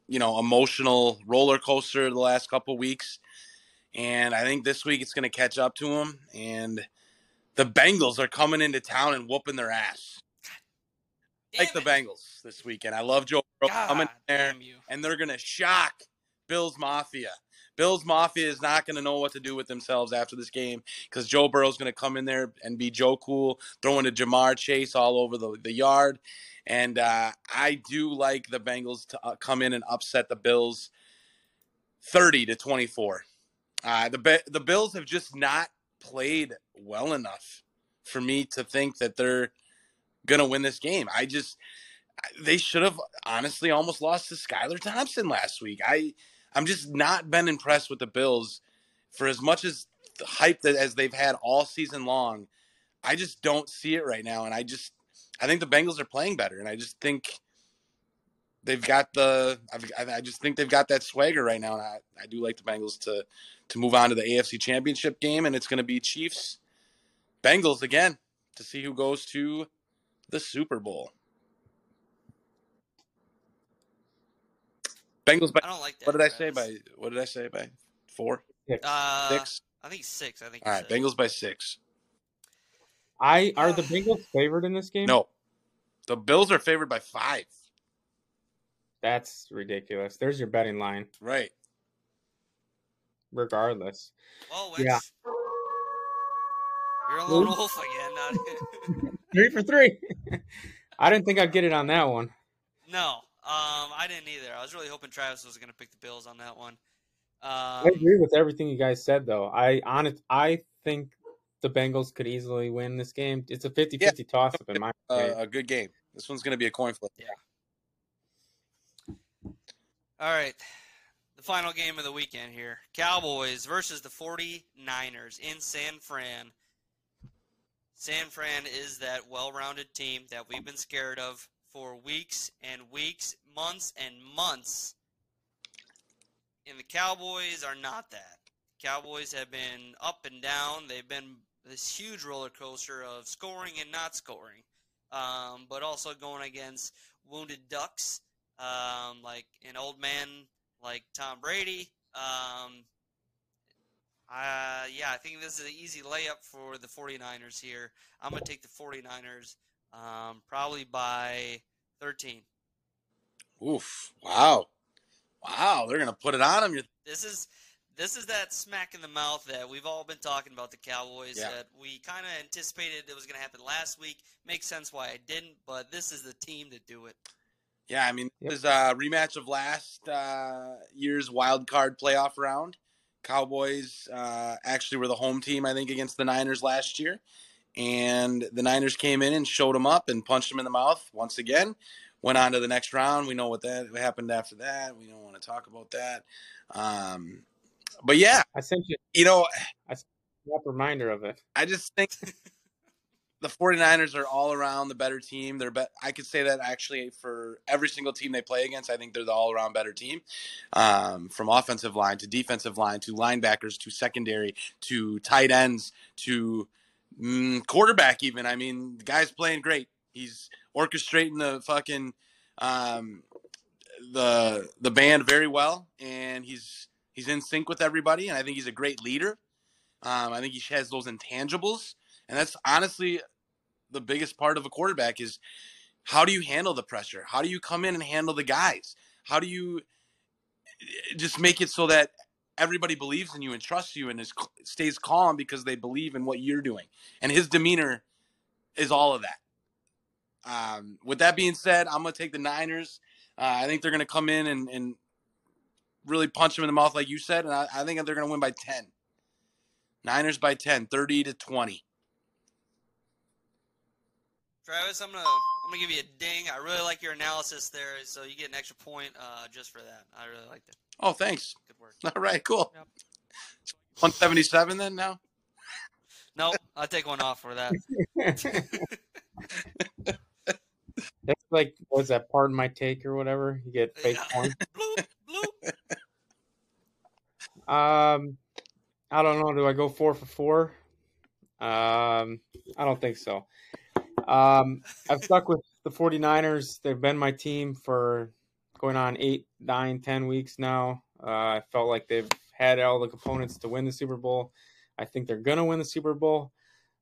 you know, emotional roller coaster the last couple weeks. And I think this week it's going to catch up to them. And the Bengals are coming into town and whooping their ass. like the Bengals this weekend. I love Joe Burrow
God
coming there, and they're going to shock Bills Mafia. Bills Mafia is not going to know what to do with themselves after this game because Joe Burrow's going to come in there and be Joe Cool, throwing to Ja'Marr Chase all over the, the yard. And uh, I do like the Bengals to uh, come in and upset the Bills 30 to 24. Uh, the, the Bills have just not played well enough for me to think that they're going to win this game. I just, they should have honestly almost lost to Skylar Thompson last week. I, I'm just not been impressed with the Bills for as much as the hype that as they've had all season long. I just don't see it right now, and I just I think the Bengals are playing better, and I just think they've got the I've, I just think they've got that swagger right now, and I, I do like the Bengals to to move on to the AFC Championship game, and it's going to be Chiefs Bengals again to see who goes to the Super Bowl. Bengals by
I don't like that.
what did I say by what did I say by four
Uh,
six?
I think six. I think.
All right,
you
right,
said.
Bengals by six.
I are the Bengals favored in this game?
No, the Bills are favored by five.
That's ridiculous. There's your betting line.
Right.
Regardless.
Oh, Wentz,
Yeah.
You're a lone wolf again.
Three for three. I didn't think I'd get it on that one.
no. Um, I didn't either. I was really hoping Travis was going to pick the Bills on that one.
I
Um,
agree with everything you guys said though. I honest I think the Bengals could easily win this game. It's a 50-50 toss up in my
Uh,
opinion.
a good game. This one's going to be a coin flip. Yeah.
All right. The final game of the weekend here Cowboys versus the 49ers in San Fran. San Fran is that well rounded team that we've been scared of for weeks and weeks, months and months. And the Cowboys are not that. Cowboys have been up and down. They've been this huge roller coaster of scoring and not scoring, um, but also going against wounded ducks um, like an old man like Tom Brady. Um, uh, yeah, I think this is an easy layup for the 49ers here. I'm going to take the 49ers um, probably by 13.
Oof! Wow! Wow! They're going to put it on them.
This is this is that smack in the mouth that we've all been talking about the Cowboys
Yeah.
that we kind of anticipated it was going to happen last week. Makes sense why I didn't, but this is the team to do it.
Yeah, I mean, this is a rematch of last uh, year's wild card playoff round. Cowboys uh, actually were the home team, I think, against the Niners last year. And the Niners came in and showed them up and punched them in the mouth once again. Went on to the next round. We know what that what happened after that. We don't want to talk about that. Um, but yeah,
I sent you
you know,
a reminder of it.
I just think the 49ers are all around the better team. They're be- I could say that actually for every single team they play against, I think they're the all around better team. Um, from offensive line to defensive line to linebackers to secondary to tight ends to mm, quarterback even. I mean, the guy's playing great. He's orchestrating the fucking um, the the band very well and he's he's in sync with everybody and I think he's a great leader. Um, I think he has those intangibles, and that's honestly the biggest part of a quarterback is how do you handle the pressure? How do you come in and handle the guys? How do you eh, just make it so that everybody believes in you and trusts you and is, stays calm because they believe in what you're doing? And his demeanor is all of that. Um, with that being said, I'm going to take the Niners. Uh, I think they're going to come in and, and really punch them in the mouth, like you said, and I, I think they're going to win by 10. Niners by 10, 30 to 20.
Travis, I'm gonna I'm gonna give you a ding. I really like your analysis there, so you get an extra point uh, just for that. I really liked it.
Oh, thanks.
Good work.
All right, cool.
Yep.
177 then now?
No, I'll take one off for that.
That's like what's that? Pardon my take or whatever. You get fake porn.
bloop, bloop.
Um, I don't know. Do I go four for four? Um, I don't think so. Um, I've stuck with the 49ers. They've been my team for going on eight, nine, ten weeks now. Uh, I felt like they've had all the components to win the Super Bowl. I think they're going to win the Super Bowl.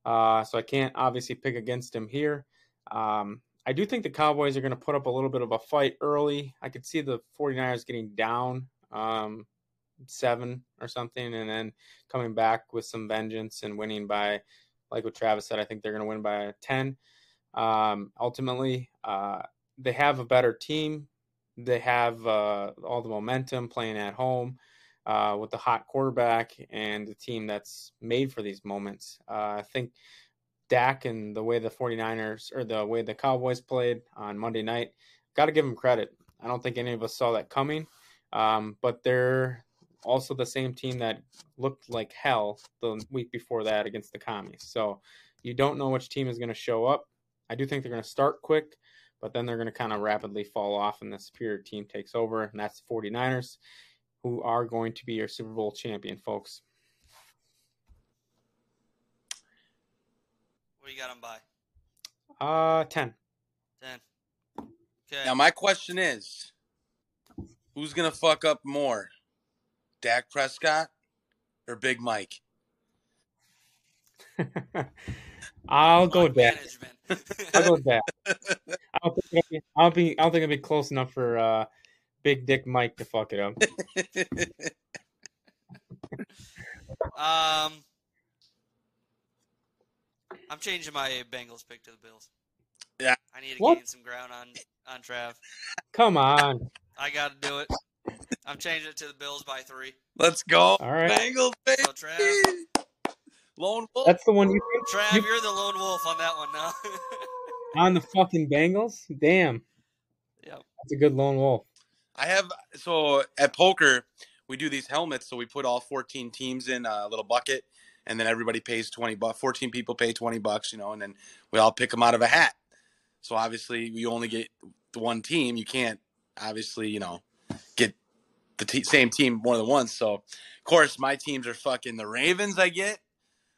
Uh, so I can't obviously pick against them here. Um, I do think the Cowboys are going to put up a little bit of a fight early. I could see the 49ers getting down um, seven or something and then coming back with some vengeance and winning by, like what Travis said, I think they're going to win by 10. Um, ultimately, uh, they have a better team. They have uh, all the momentum playing at home uh, with the hot quarterback and the team that's made for these moments. Uh, I think Dak and the way the 49ers or the way the Cowboys played on Monday night, got to give them credit. I don't think any of us saw that coming, um, but they're also the same team that looked like hell the week before that against the commies. So you don't know which team is going to show up. I do think they're going to start quick, but then they're going to kind of rapidly fall off and the superior team takes over, and that's the 49ers, who are going to be your Super Bowl champion, folks.
What do you got them by?
Uh, 10.
Ten. Okay.
Now, my question is who's going to fuck up more? Dak Prescott or Big Mike?
I'll go
Clock
Dak. I'll go Dak. I don't think it'll be, I'll be. I don't think it'll be close enough for uh, Big Dick Mike to fuck it up.
um, I'm changing my Bengals pick to the Bills.
Yeah.
I need to
What?
gain some ground on on Trav.
Come on.
I got to do it. I'm changing it to the Bills by three.
Let's go.
All right.
Bengals, baby.
So Trav,
Lone Wolf.
That's the one you
Trav,
You-
you're the lone wolf on that one now.
on the fucking Bengals. Damn,
yep.
that's a good lone wolf.
I have so at poker we do these helmets, so we put all 14 teams in a little bucket, and then everybody pays 20 bucks. 14 people pay 20 bucks, you know, and then we all pick them out of a hat. So obviously, you only get the one team. You can't obviously, you know, get the te- same team more than once. So of course, my teams are fucking the Ravens. I get,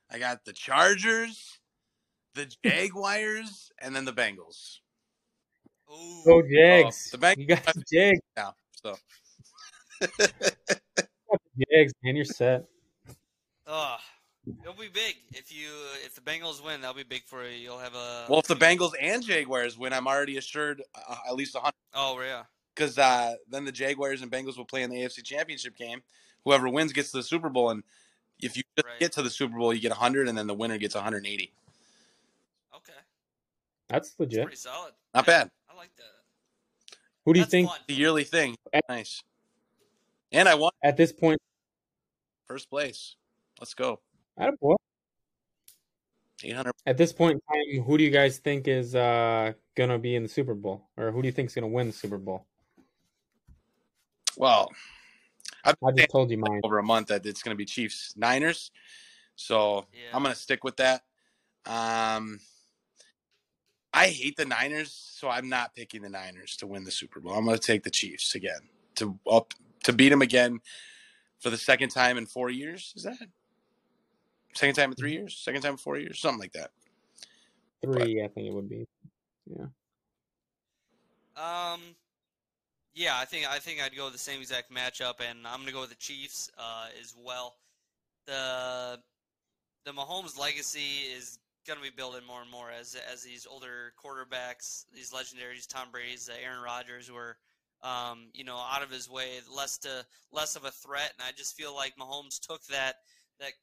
I got the Chargers, the Jaguars, and then the Bengals.
Ooh.
Go Jags.
the Bengals-
you got the Jags.
Now, so
Jags, man, you're set.
Oh, It'll be big if you if the Bengals win. That'll be big for you. You'll have a
Well, if the Bengals and Jaguars win, I'm already assured uh, at least a 100
oh yeah
because uh, then the Jaguars and Bengals will play in the AFC Championship game. Whoever wins gets to the Super Bowl, and if you just
Right.
get to the Super Bowl, you get 100, and then the winner gets 180.
okay
That's
That's
legit.
pretty solid.
Not
Yeah,
bad.
I like that.
Who do you think
fun.
The yearly thing, nice. And I won
at this point?
first place. Let's go.
Attaboy.
800.
At this point in time, who do you guys think is uh, gonna be in the Super Bowl, or who do you think is gonna win the Super Bowl?
Well, I've
I just told you mine.
over a month that it's going to be Chiefs Niners, so
Yeah.
I'm going to stick with that. Um, I hate the Niners, so I'm not picking the Niners to win the Super Bowl. I'm going to take the Chiefs again to up to beat them again for the second time in four years. Is that second time in three years? Second time in four years? Something like that.
Three, I think it would be. Yeah.
Um, yeah, I think I think I'd go the same exact matchup, and I'm gonna go with the Chiefs uh, as well. The the Mahomes legacy is gonna be building more and more as as these older quarterbacks, these legendaries, Tom Brady's, uh, Aaron Rodgers, were um, you know out of his way, less to less of a threat, and I just feel like Mahomes took that that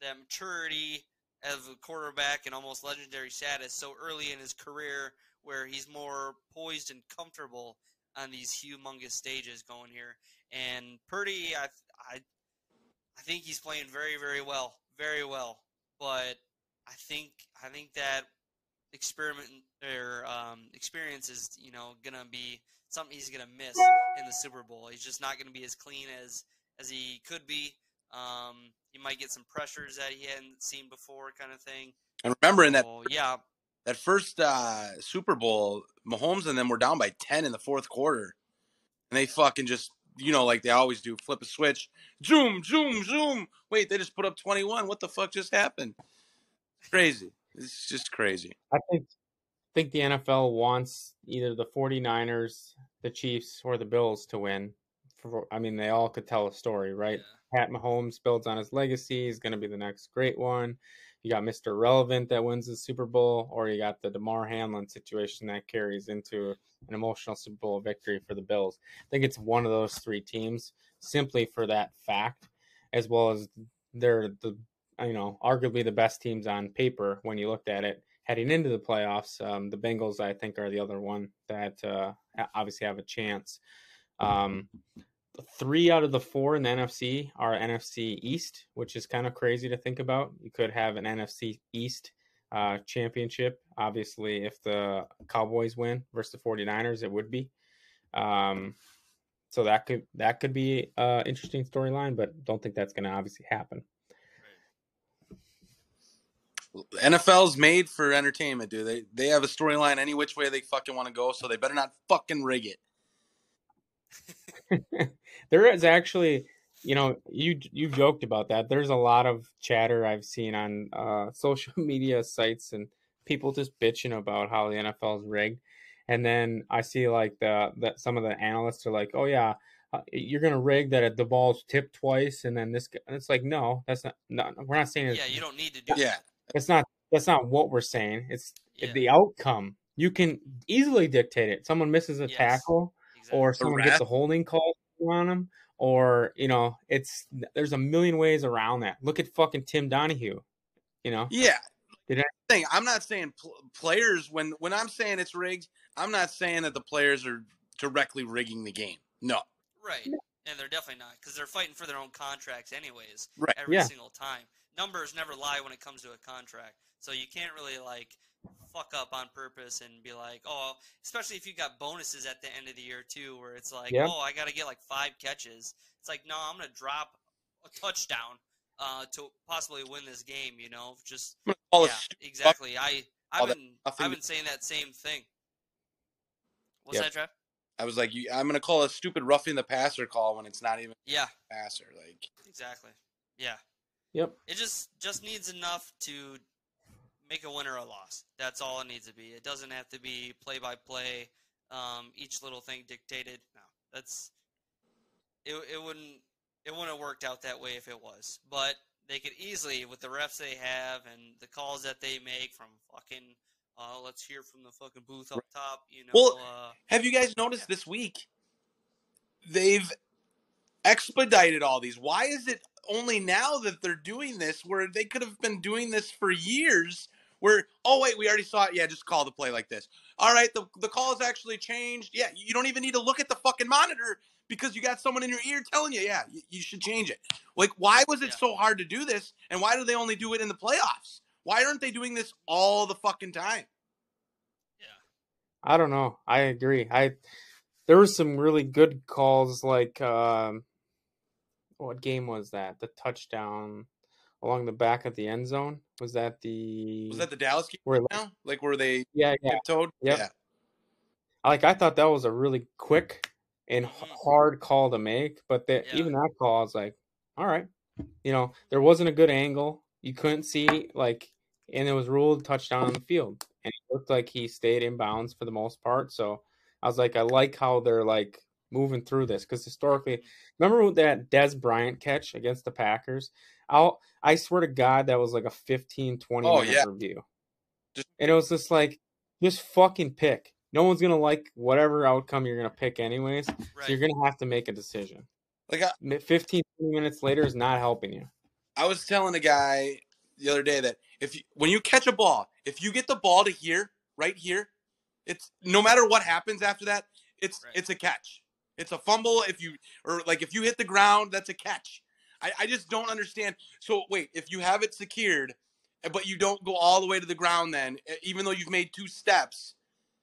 that maturity of a quarterback and almost legendary status so early in his career where he's more poised and comfortable on these humongous stages going here. And Purdy, I, I, I think he's playing very, very well, very well. But I think, I think that experiment or um, experience is, you know, gonna be something he's gonna miss in the Super Bowl. He's just not gonna be as clean as as he could be. Um, he might get some pressures that he hadn't seen before, kind of thing.
And remember in that
So, yeah,
that first uh, Super Bowl, Mahomes and them were down by ten in the fourth quarter, and they fucking just you know like they always do, flip a switch, zoom, zoom, zoom. Wait, they just put up twenty one. What the fuck just happened? Crazy. It's just crazy.
I think think the NFL wants either the 49ers, the Chiefs, or the Bills to win. For, I mean, they all could tell a story, right? Pat Mahomes builds on his legacy. He's going to be the next great one. You got Mr. Relevant that wins the Super Bowl, or you got the Damar Hamlin situation that carries into an emotional Super Bowl victory for the Bills. I think it's one of those three teams simply for that fact, as well as they're the you know arguably the best teams on paper when you looked at it heading into the playoffs. Um, the Bengals, I think, are the other one that uh, obviously have a chance. Um, three out of the four in the NFC are NFC East, which is kind of crazy to think about. You could have an NFC East uh, championship. Obviously, if the Cowboys win versus the 49ers, it would be. Um, so that could that could be an interesting storyline, but don't think that's going to obviously happen.
NFL's made for entertainment, dude. They they have a storyline any which way they fucking want to go, so they better not fucking rig it.
there is actually, you know, you you joked about that. There's a lot of chatter I've seen on uh, social media sites and people just bitching about how the NFL is rigged. And then I see like the that some of the analysts are like, "Oh yeah, uh, you're gonna rig that the ball's tipped twice, and then this." And it's like, no, that's not. No, we're not saying.
yeah, you don't need to do
Yeah,
That's not. That's not what we're saying. It's the outcome. You can easily dictate it. Someone misses a
Yes,
tackle, or someone gets a holding call on them, or you know, it's there's a million ways around that. Look at fucking Tim Donaghy. You know,
Yeah.
Did I-
Thing, I'm not saying pl- players when when I'm saying it's rigged, I'm not saying that the players are directly rigging the game. No.
Right. And they're definitely not because they're fighting for their own contracts anyways.
Right.
Every
Yeah.
single time. Numbers never lie when it comes to a contract. So you can't really like fuck up on purpose and be like, oh, especially if you got bonuses at the end of the year too, where it's like,
Yeah.
oh, I got to get like five catches. It's like, no, I'm gonna drop a touchdown uh, to possibly win this game. You know, just yeah, exactly. I I've been I've been saying that same thing. What's
Yep.
that, Trev?
I was like, I'm gonna call a stupid roughing the passer call when it's not even
Yeah.
passer. Like,
Exactly. Yeah.
Yep.
It just just needs enough to make a win or a loss. That's all it needs to be. It doesn't have to be play by play, um, each little thing dictated. No, that's it. It wouldn't it wouldn't have worked out that way if it was. But they could easily, with the refs they have and the calls that they make from fucking. Uh, let's hear from the fucking booth up top. You know.
Well,
uh,
have you guys noticed this week? They've expedited all these. Why is it only now that they're doing this where they could have been doing this for years? Where oh wait, we already saw it. Yeah, just call the play like this. All right, the the call has actually changed. Yeah, you don't even need to look at the fucking monitor because you got someone in your ear telling you, yeah, you, you should change it. Like, why was it so hard to do this? And why do they only do it in the playoffs? Why aren't they doing this all the fucking time?
Yeah, I don't know. I agree. I there were some really good calls like um what game was that? The touchdown along the back of the end zone? Was that the
Was that the Dallas game
where
now? Like, were they
Yeah, yeah.
tiptoed?
Yep.
Yeah.
Like I thought that was a really quick and hmm. hard call to make, but that even that call I was like, all right. You know, there wasn't a good angle. You couldn't see like and it was ruled touchdown on the field. And it looked like he stayed in bounds for the most part. So I was like, I like how they're like moving through this because historically, remember that Dez Bryant catch against the Packers? I'll I swear to God, that was like a 15, 20
Oh,
minute
yeah.
review. and it was just like, just fucking pick. No one's gonna like whatever outcome you're gonna pick, anyways. So you're gonna have to make a decision.
Like I,
15 20 minutes later is not helping you.
I was telling a guy the other day that if you, when you catch a ball, if you get the ball to here, right here, it's no matter what happens after that, it's it's a catch. It's a fumble if you or like if you hit the ground, that's a catch. I, I just don't understand. So wait, if you have it secured, eh, but you don't go all the way to the ground, then eh, even though you've made two steps,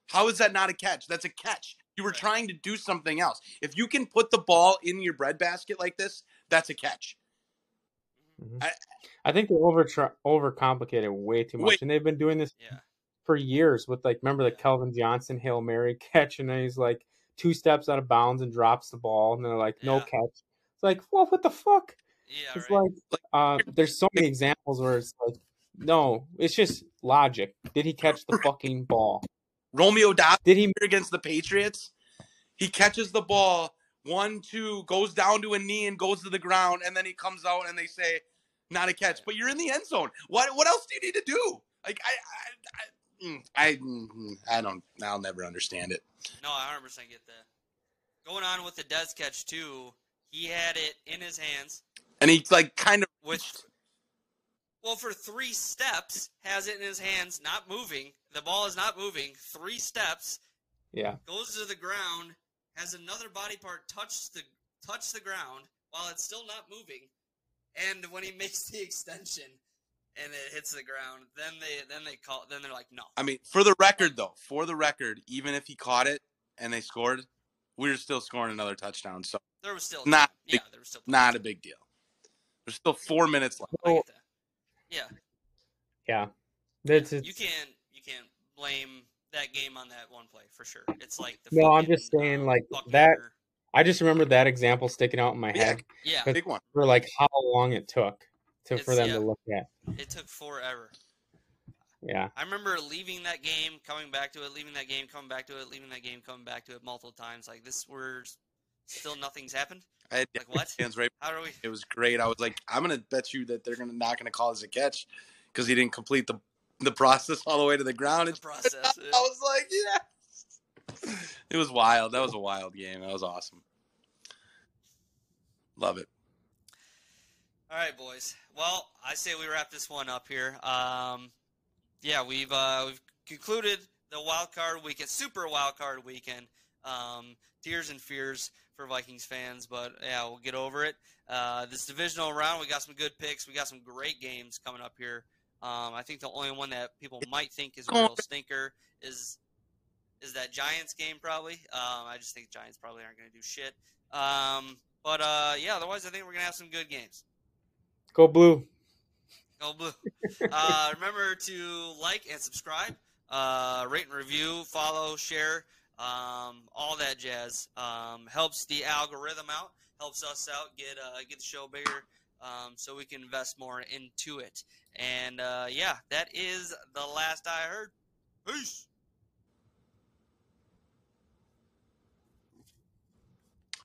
how is that not a catch? That's a catch. You were trying to do something else. If you can put the ball in your breadbasket like this, that's a catch.
Mhm.
I-
I think they over overcomplicate it way too much,
Wait.
and they've been doing this
Yeah.
for years. With like, remember the Calvin Johnson hail mary catch, and then he's like two steps out of bounds and drops the ball, and they're like, no
Yeah.
catch. It's like, well, what the fuck?
Yeah,
It's
right.
like, uh, there's so many examples where it's like, no, it's just logic. Did he catch the fucking ball?
Romeo Doubs
Did he?
against the Patriots, he catches the ball, one, two, goes down to a knee and goes to the ground, and then he comes out and they say, not a catch. But you're in the end zone. What what else do you need to do? Like I I I, mm, I, mm, I don't I'll never understand it.
No, I 100% get that. Going on with the Dez catch too, he had it in his hands
And he like kind of
with well for three steps has it in his hands not moving. The ball is not moving. Three steps.
Yeah,
goes to the ground. Has another body part touch the touch the ground while it's still not moving. And when he makes the extension and it hits the ground then they then they call then they're like no.
I mean, for the record though, for the record, even if he caught it and they scored, we were still scoring another touchdown. So
there was still
Not
time. yeah
big-
there was still
not a big deal. There's still four minutes left.
I get that. yeah
yeah. That's it's,
you can't you can't blame that game on that one play for sure. It's like the
No, I'm just saying,
uh,
like,
Buckner-
that- I just remember that example sticking out in my
Yeah.
head
Yeah,
But-
Big one.
for like how long it took to for them
yeah.
to look at.
it took forever.
Yeah,
I remember leaving that game, coming back to it, leaving that game, coming back to it, leaving that game, coming back to it multiple times. Like this, we're still nothing's happened.
I had
Like what?
hands right.
How do we?
It was great. I was like, I'm gonna bet you that they're gonna not gonna call this a catch because he didn't complete the the process all the way to the ground.
The process.
I was like, yeah. It was wild. That was a wild game. That was awesome. Love it.
All right, boys. Well, I say we wrap this one up here. Um, yeah, we've uh, we've concluded the wild card weekend, super wild card weekend. Um, tears and fears for Vikings fans, but yeah, we'll get over it. Uh, this divisional round, we got some good picks. We got some great games coming up here. Um, I think the only one that people might think is a real stinker is is that Giants game probably. Um, I just think Giants probably aren't going to do shit. Um, but uh, yeah, otherwise I think we're going to have some good games.
go blue.
Go blue. uh, remember to like and subscribe, uh, rate and review, follow, share, um, all that jazz. Um, helps the algorithm out, helps us out, get uh, get the show bigger, um, so we can invest more into it. And uh, yeah, that is the last I heard. Peace.